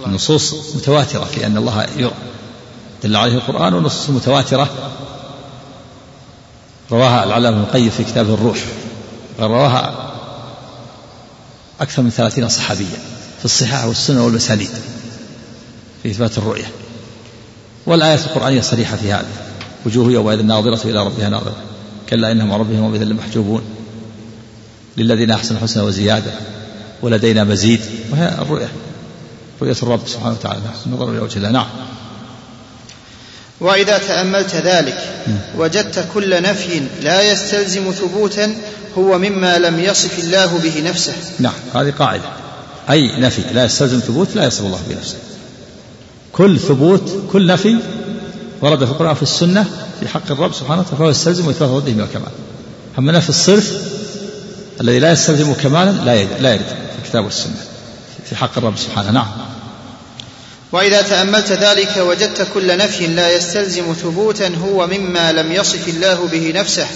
النصوص متواترة في أن الله يرى دل عليه القرآن والنصوص متواترة. رواها العلامة ابن القيم في كتابه الروح. رواها أكثر من ثلاثين صحابيا في الصحاح والسنة والمسانيد في إثبات الرؤية. والآيات القرآنية صريحة في هذا. وجوه يومئذ ناظرة إلى ربها ناظرة. كلا إنهم ربهم وبذل لمحجوبون للذين أحسنوا الحسنى وزيادة ولدينا مزيد وهي الرؤية رؤية الرب سبحانه وتعالى النظر إلى وجه الله نعم. وإذا تأملت ذلك وجدت كل نفي لا يستلزم ثبوتا هو مما لم يصف الله به نفسه. نعم هذه قاعدة. أي نفي لا يستلزم ثبوت لا يصف الله بنفسه كل ثبوت كل نفي ورد في القرآن في السنة في حق الرب سبحانه وتعالى فهو يستلزم إثبات رده من الكمال أما نفي الصرف الذي لا يستلزم كمالا لا يرد لا يرد في الكتاب والسنة في حق الرب سبحانه. نعم. وإذا تأملت ذلك وجدت كل نفي لا يستلزم ثبوتا هو مما لم يصف الله به نفسه.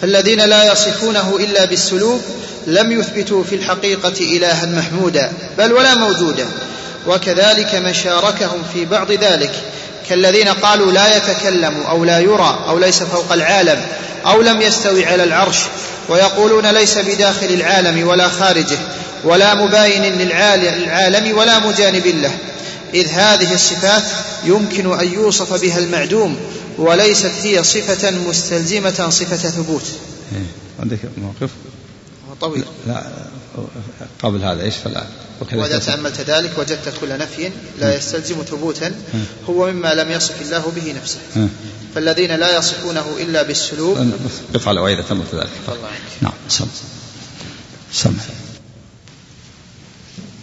فالذين لا يصفونه إلا بالسلوك لم يثبتوا في الحقيقة إلها محمودا بل ولا موجودا. وكذلك من شاركهم في بعض ذلك كالذين قالوا لا يتكلم أو لا يرى أو ليس فوق العالم أو لم يستوي على العرش ويقولون ليس بداخل العالم ولا خارجه ولا مباين للعالم ولا مجانب له. إذ هذه الصفات يمكن أن يوصف بها المعدوم وليست هي صفة مستلزمة صفة ثبوت. إيه، عندك موقف؟ طويل. لا قبل هذا إيش فلا وإذا تأملت ذلك وجدت كل نفي لا يستلزم ثبوتا هو مما لم يصف الله به نفسه. فالذين لا يصفونه إلا بالسلوك. قف على وإذا تأملت ذلك. نعم سم. سم.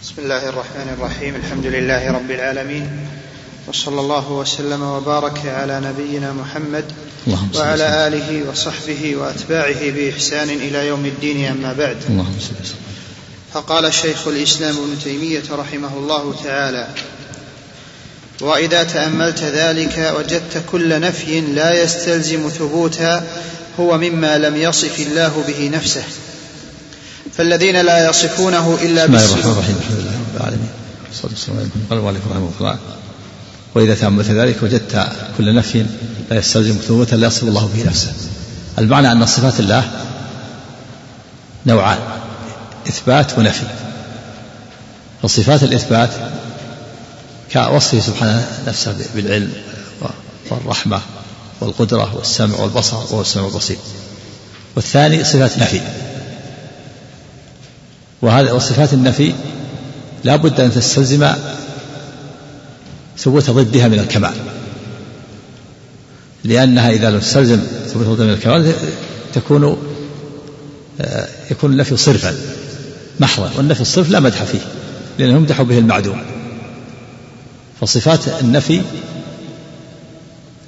بسم الله الرحمن الرحيم. الحمد لله رب العالمين. وصلى الله وسلم وبارك على نبينا محمد وعلى آله وصحبه وأتباعه بإحسان إلى يوم الدين أما بعد. اللهم فقال شيخ الإسلام ابن تيمية رحمه الله تعالى وإذا تأملت ذلك وجدت كل نفي لا يستلزم ثبوتا هو مما لم يصف الله به نفسه. فالذين لا يصفونه إلا بسم الله الرحمن الرحيم الحمد لله رب العالمين. والصلاة والسلام على رسول الله رحمه الله وإذا تأملت ذلك وجدت كل نفي لا يستلزم ثبوتا لا يصف الله به نفسه. المعنى أن صفات الله نوعان. إثبات ونفي. فصفات الإثبات كوصفه سبحانه نفسه بالعلم والرحمة والقدرة والسمع والبصر وهو السمع البصير. والثاني صفات نفي وهذا وصفات النفي لا بد أن تستلزم ثبوت ضدها من الكمال. لأنها إذا لم تستلزم ثبوت ضدها من الكمال تكون آه، يكون النفي صرفا. محضا والنفي الصرف لا مدح فيه لأنه يمدح به المعدوم. فصفات النفي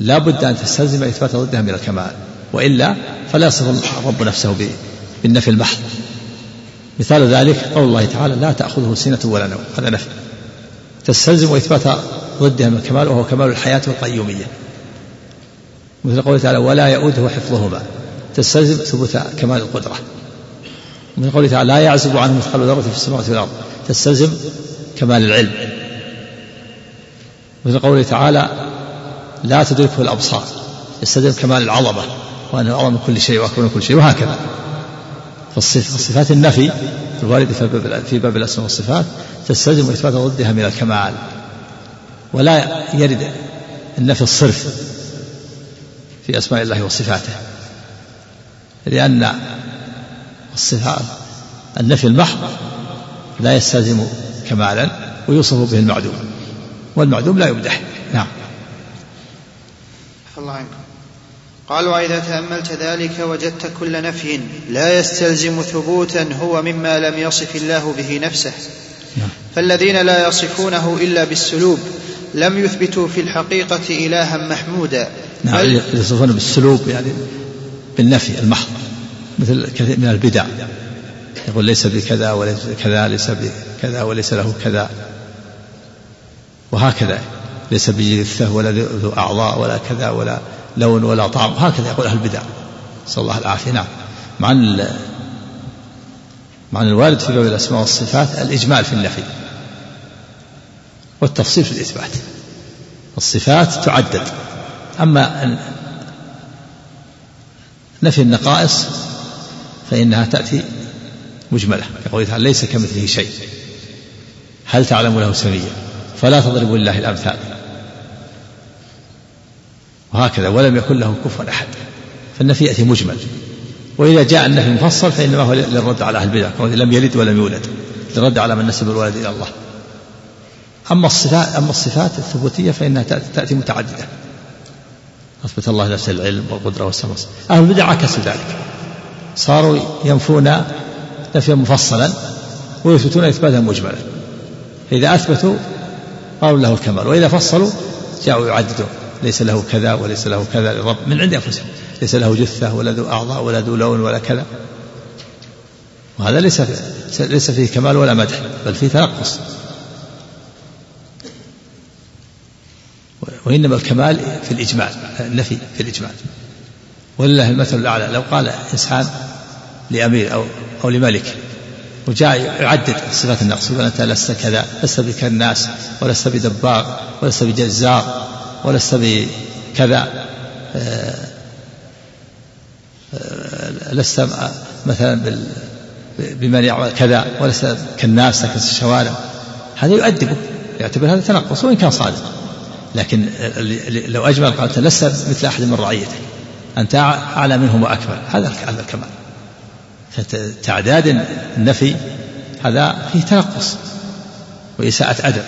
لا بد أن تستلزم إثبات ضدها من الكمال وإلا فلا يصف الرب نفسه بالنفي المحض. مثال ذلك قول الله تعالى لا تأخذه سنة ولا نوم. هذا نفي. تستلزم إثبات ضدها من الكمال وهو كمال الحياة والقيومية مثل قوله تعالى ولا يؤوده حفظهما. تستلزم ثبوت كمال القدرة. مثل قوله تعالى لا يعزب عنه مثقال ذرة في السماوات والأرض. تستلزم كمال العلم. مثل قوله تعالى لا تدركه الأبصار. يستلزم كمال العظمة وأنه أعظم من كل شيء وأكبر من كل شيء وهكذا. فصفات النفي الواردة في باب الأسماء والصفات تستلزم إثبات ضدها من الكمال. ولا يرد النفي الصرف في أسماء الله وصفاته. لأن الصفات النفي المحض لا يستلزم كمالا ويوصف به المعدوم والمعدوم لا يمدح. نعم. الله عنك قال وإذا تأملت ذلك وجدت كل نفي لا يستلزم ثبوتا هو مما لم يصف الله به نفسه. نعم. فالذين لا يصفونه إلا بالسلوب لم يثبتوا في الحقيقة إلها محمودا. نعم يصفونه بالسلوب يعني بالنفي المحض. مثل كثير من البدع. يقول ليس بكذا وليس كذا ليس بكذا وليس له كذا. وهكذا. ليس بجثة ولا ذو أعضاء ولا كذا ولا لون ولا طعم. هكذا يقول أهل البدع. نسأل الله العافية. نعم. مع مع الوارد في باب الأسماء والصفات الإجمال في النفي. والتفصيل في الإثبات. الصفات تعدد. أما نفي النقائص فإنها تأتي مجملة يقول تعالى ليس كمثله شيء. هل تعلم له سميا؟ فلا تضربوا لله الأمثال. وهكذا ولم يكن له كفوا أحد. فالنفي يأتي مجمل. وإذا جاء النفي مفصل فإنما هو للرد على أهل البدع لم يلد ولم يولد. للرد على من نسب الولد إلى الله. أما الصفات أما الصفات الثبوتية فإنها تأتي متعددة. أثبت الله نفس العلم والقدرة والسمع أهل البدع عكسوا ذلك. صاروا ينفون نفيا مفصلا ويثبتون إثباتا مجملا. فإذا أثبتوا قالوا له الكمال وإذا فصلوا جاءوا يعددون ليس له كذا وليس له كذا للرب من عند أنفسهم ليس له جثة ولا ذو أعضاء ولا ذو لون ولا كذا. وهذا ليس ليس فيه كمال ولا مدح بل فيه تنقص. وإنما الكمال في الإجمال النفي في الإجمال. ولله المثل الأعلى. لو قال إنسان لأمير أو أو لملك وجاء يعدد صفات النقص يقول أنت لست كذا لست بكالناس ولست بدباغ ولست بجزار ولست بكذا. آه، آه، لست مثلا بمن يعمل كذا ولست كالناس تكنس الشوارع. هذا يؤدبه يعتبر هذا تنقص وإن كان صادق. لكن لو أجمل قال لست مثل أحد من رعيته أنت أعلى منهم وأكبر. هذا هذا الكمال. تعداد النفي هذا فيه تنقص وإساءة أدب.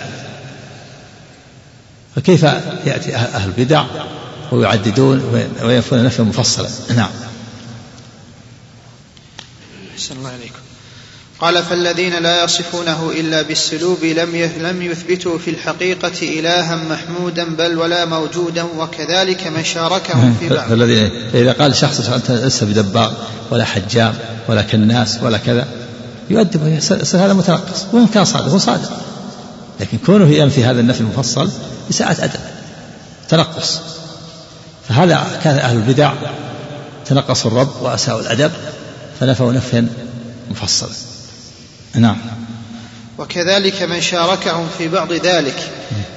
فكيف يأتي أهل البدع ويعددون وينفون نفيا مفصلا؟ نعم. أحسن الله عليكم قال فالذين لا يصفونه إلا بالسلوب لم لم يثبتوا في الحقيقة إلها محمودا بل ولا موجودا وكذلك من شاركهم في بعض. إذا قال شخص أنت لست بدباغ ولا حجام ولا كناس ولا كذا يؤدب هذا متنقص وإن كان صادق هو صادق. لكن كونه ينفي هذا النفي المفصل إساءة أدب تنقص فهذا كان أهل البدع تنقصوا الرب وأساءوا الأدب فنفوا نفيا مفصلا. نعم. وكذلك من شاركهم في بعض ذلك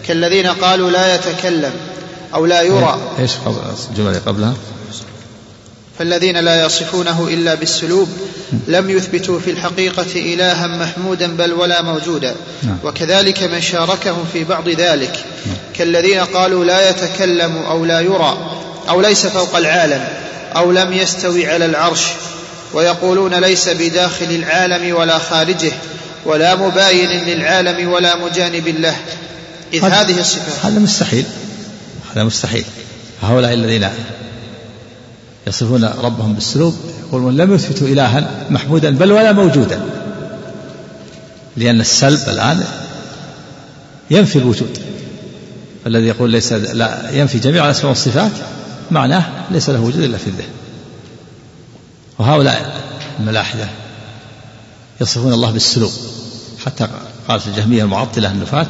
كالذين قالوا لا يتكلم أو لا يرى. إيش الجملة قبلها؟ فالذين لا يصفونه إلا بالسلوب لم يثبتوا في الحقيقة إلها محمودا بل ولا موجودا. نعم. وكذلك من شاركهم في بعض ذلك نعم. كالذين قالوا لا يتكلم أو لا يرى أو ليس فوق العالم أو لم يستوي على العرش ويقولون ليس بداخل العالم ولا خارجه ولا مباين للعالم ولا مجانب له. إذ هذه الصفات. هذا مستحيل. هذا مستحيل. هؤلاء الذين يصفون ربهم بالسلوب يقولون لم يثبتوا إلها محمودا بل ولا موجودا. لأن السلب الآن ينفي الوجود. الذي يقول ليس لا ينفي جميع الأسماء والصفات معناه ليس له وجود إلا في الذهن. وهؤلاء الملاحدة يصفون الله بالسلوك. حتى قالت الجهمية المعطلة النفاة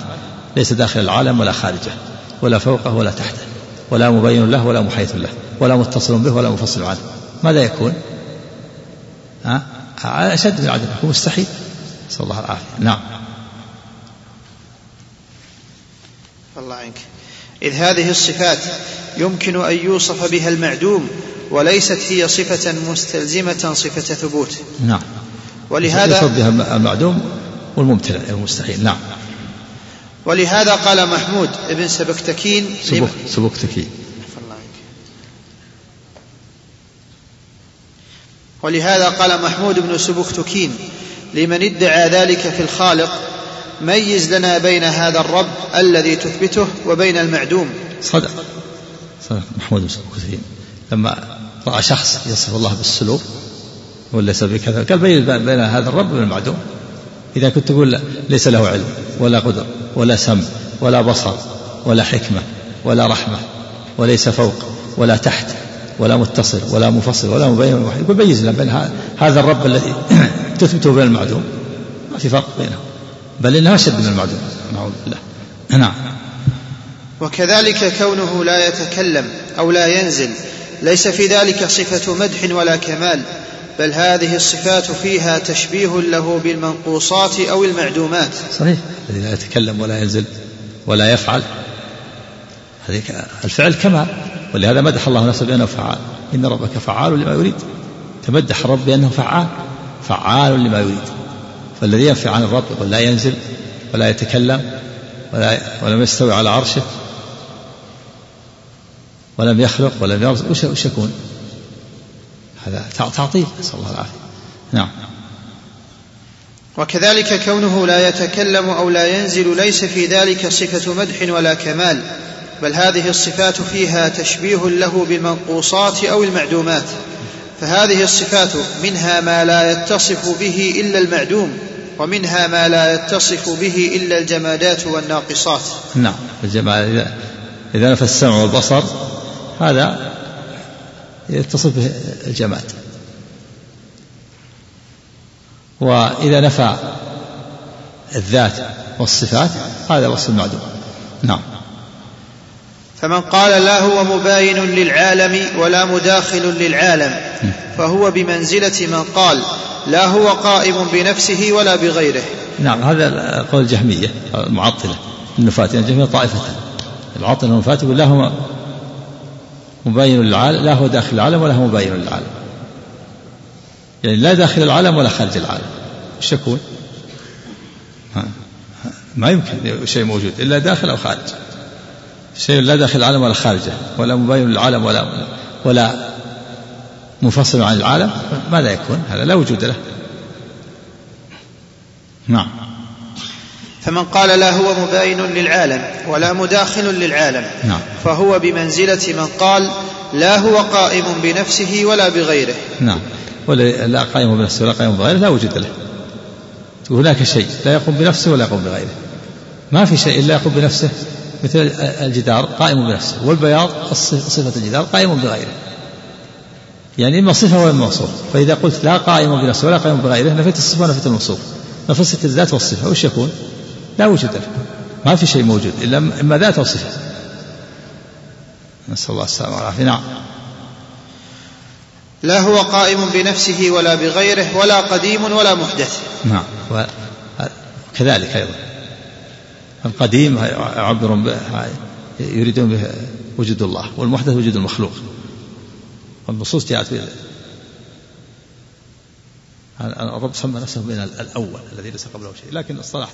ليس داخل العالم ولا خارجه ولا فوقه ولا تحته ولا مبين له ولا محيط له ولا متصل به ولا منفصل عنه. ماذا يكون؟ ها؟ أشد من عدم يكون مستحيل. نسأل الله العافية. نعم. الله عنك. إذ هذه الصفات يمكن أن يوصف بها المعدوم وليست هي صفة مستلزمة صفة ثبوت. نعم. ولهذا يوصف بها المعدوم والممتنع المستحيل. نعم. ولهذا قال محمود ابن سبكتكين سبك سبكتكين. ولهذا قال محمود بن سبكتكين لمن ادعى ذلك في الخالق ميز لنا بين هذا الرب الذي تثبته وبين المعدوم. صدق. صدق محمود بن سبكتكين. لما رأى شخص يصف الله بالسلوك يقول ليس بكذا قال بين بين هذا الرب وبين المعدوم. إذا كنت تقول ليس له علم ولا قدر ولا سمع ولا بصر ولا حكمة ولا رحمة وليس فوق ولا تحت ولا متصل ولا منفصل ولا مبين يقول بيز لنا بين هذا الرب الذي تثبته بين المعدوم. ما في فرق بينهم. بل إنه أشد من المعدوم. نعوذ بالله. نعم. وكذلك كونه لا يتكلم أو لا ينزل ليس في ذلك صفة مدح ولا كمال بل هذه الصفات فيها تشبيه له بالمنقوصات أو المعدومات. صحيح. الذي لا يتكلم ولا ينزل ولا يفعل. الفعل كمال ولهذا مدح الله نفسه بأنه فعال. إن ربك فعال لما يريد. تمدح الرب بأنه فعال فعال لما يريد. فالذي ينفي عن الرب يقول لا ينزل ولا يتكلم ولا ولم يستوي على عرشه. ولم يخلق ولم يرزق وش, وش يكون؟ هذا تعطيل نسأل الله العافية. نعم. وكذلك كونه لا يتكلم أو لا ينزل ليس في ذلك صفة مدح ولا كمال بل هذه الصفات فيها تشبيه له بالمنقوصات أو المعدومات. فهذه الصفات منها ما لا يتصف به إلا المعدوم ومنها ما لا يتصف به إلا الجمادات والناقصات. نعم. الجمال إذا نفى السمع والبصر هذا يتصف به الجماد وإذا نفى الذات والصفات هذا وصف المعدوم نعم. فمن قال لا هو مباين للعالم ولا مداخل للعالم فهو بمنزلة من قال لا هو قائم بنفسه ولا بغيره. نعم هذا قول الجهمية المعطلة. النفاة يعني الجهمية طائفة. العطلة والنفاة يقول لا هو مباين للعالم لا هو داخل العالم ولا هو مباين للعالم. يعني لا داخل العالم ولا خارج العالم. إيش يكون؟ ما يمكن شيء موجود إلا داخل أو خارج. شيء لا داخل العالم ولا خارجه ولا مباين للعالم ولا ولا منفصل عن العالم ماذا يكون؟ هذا لا وجود له. نعم. فمن قال لا هو مباين للعالم ولا مداخل للعالم نعم. فهو بمنزلة من قال لا هو قائم بنفسه ولا بغيره. نعم. ولا لا قائم بنفسه ولا قائم بغيره لا وجود له. هناك شيء لا يقوم بنفسه ولا يقوم بغيره. ما في شيء إلا يقوم بنفسه مثل الجدار قائم بنفسه والبياض صفة الجدار قائم بغيره. يعني إما صفة وإما موصوف فإذا قلت لا قائم بنفسه ولا قائم بغيره نفيت الصفة ونفيت الموصوف نفست الذات والصفة وش يكون؟ لا وجود له. ما في شيء موجود إلا إما ذات أو صفة. نسأل الله السلامة والعافية. نعم. لا هو قائم بنفسه ولا بغيره ولا قديم ولا محدث. نعم. كذلك أيضا. القديم يعبرون به يريدون به وجود الله والمحدث وجود المخلوق. والنصوص جاءت به الرب سمى نفسه من الأول الذي ليس قبله شيء لكن الصلاح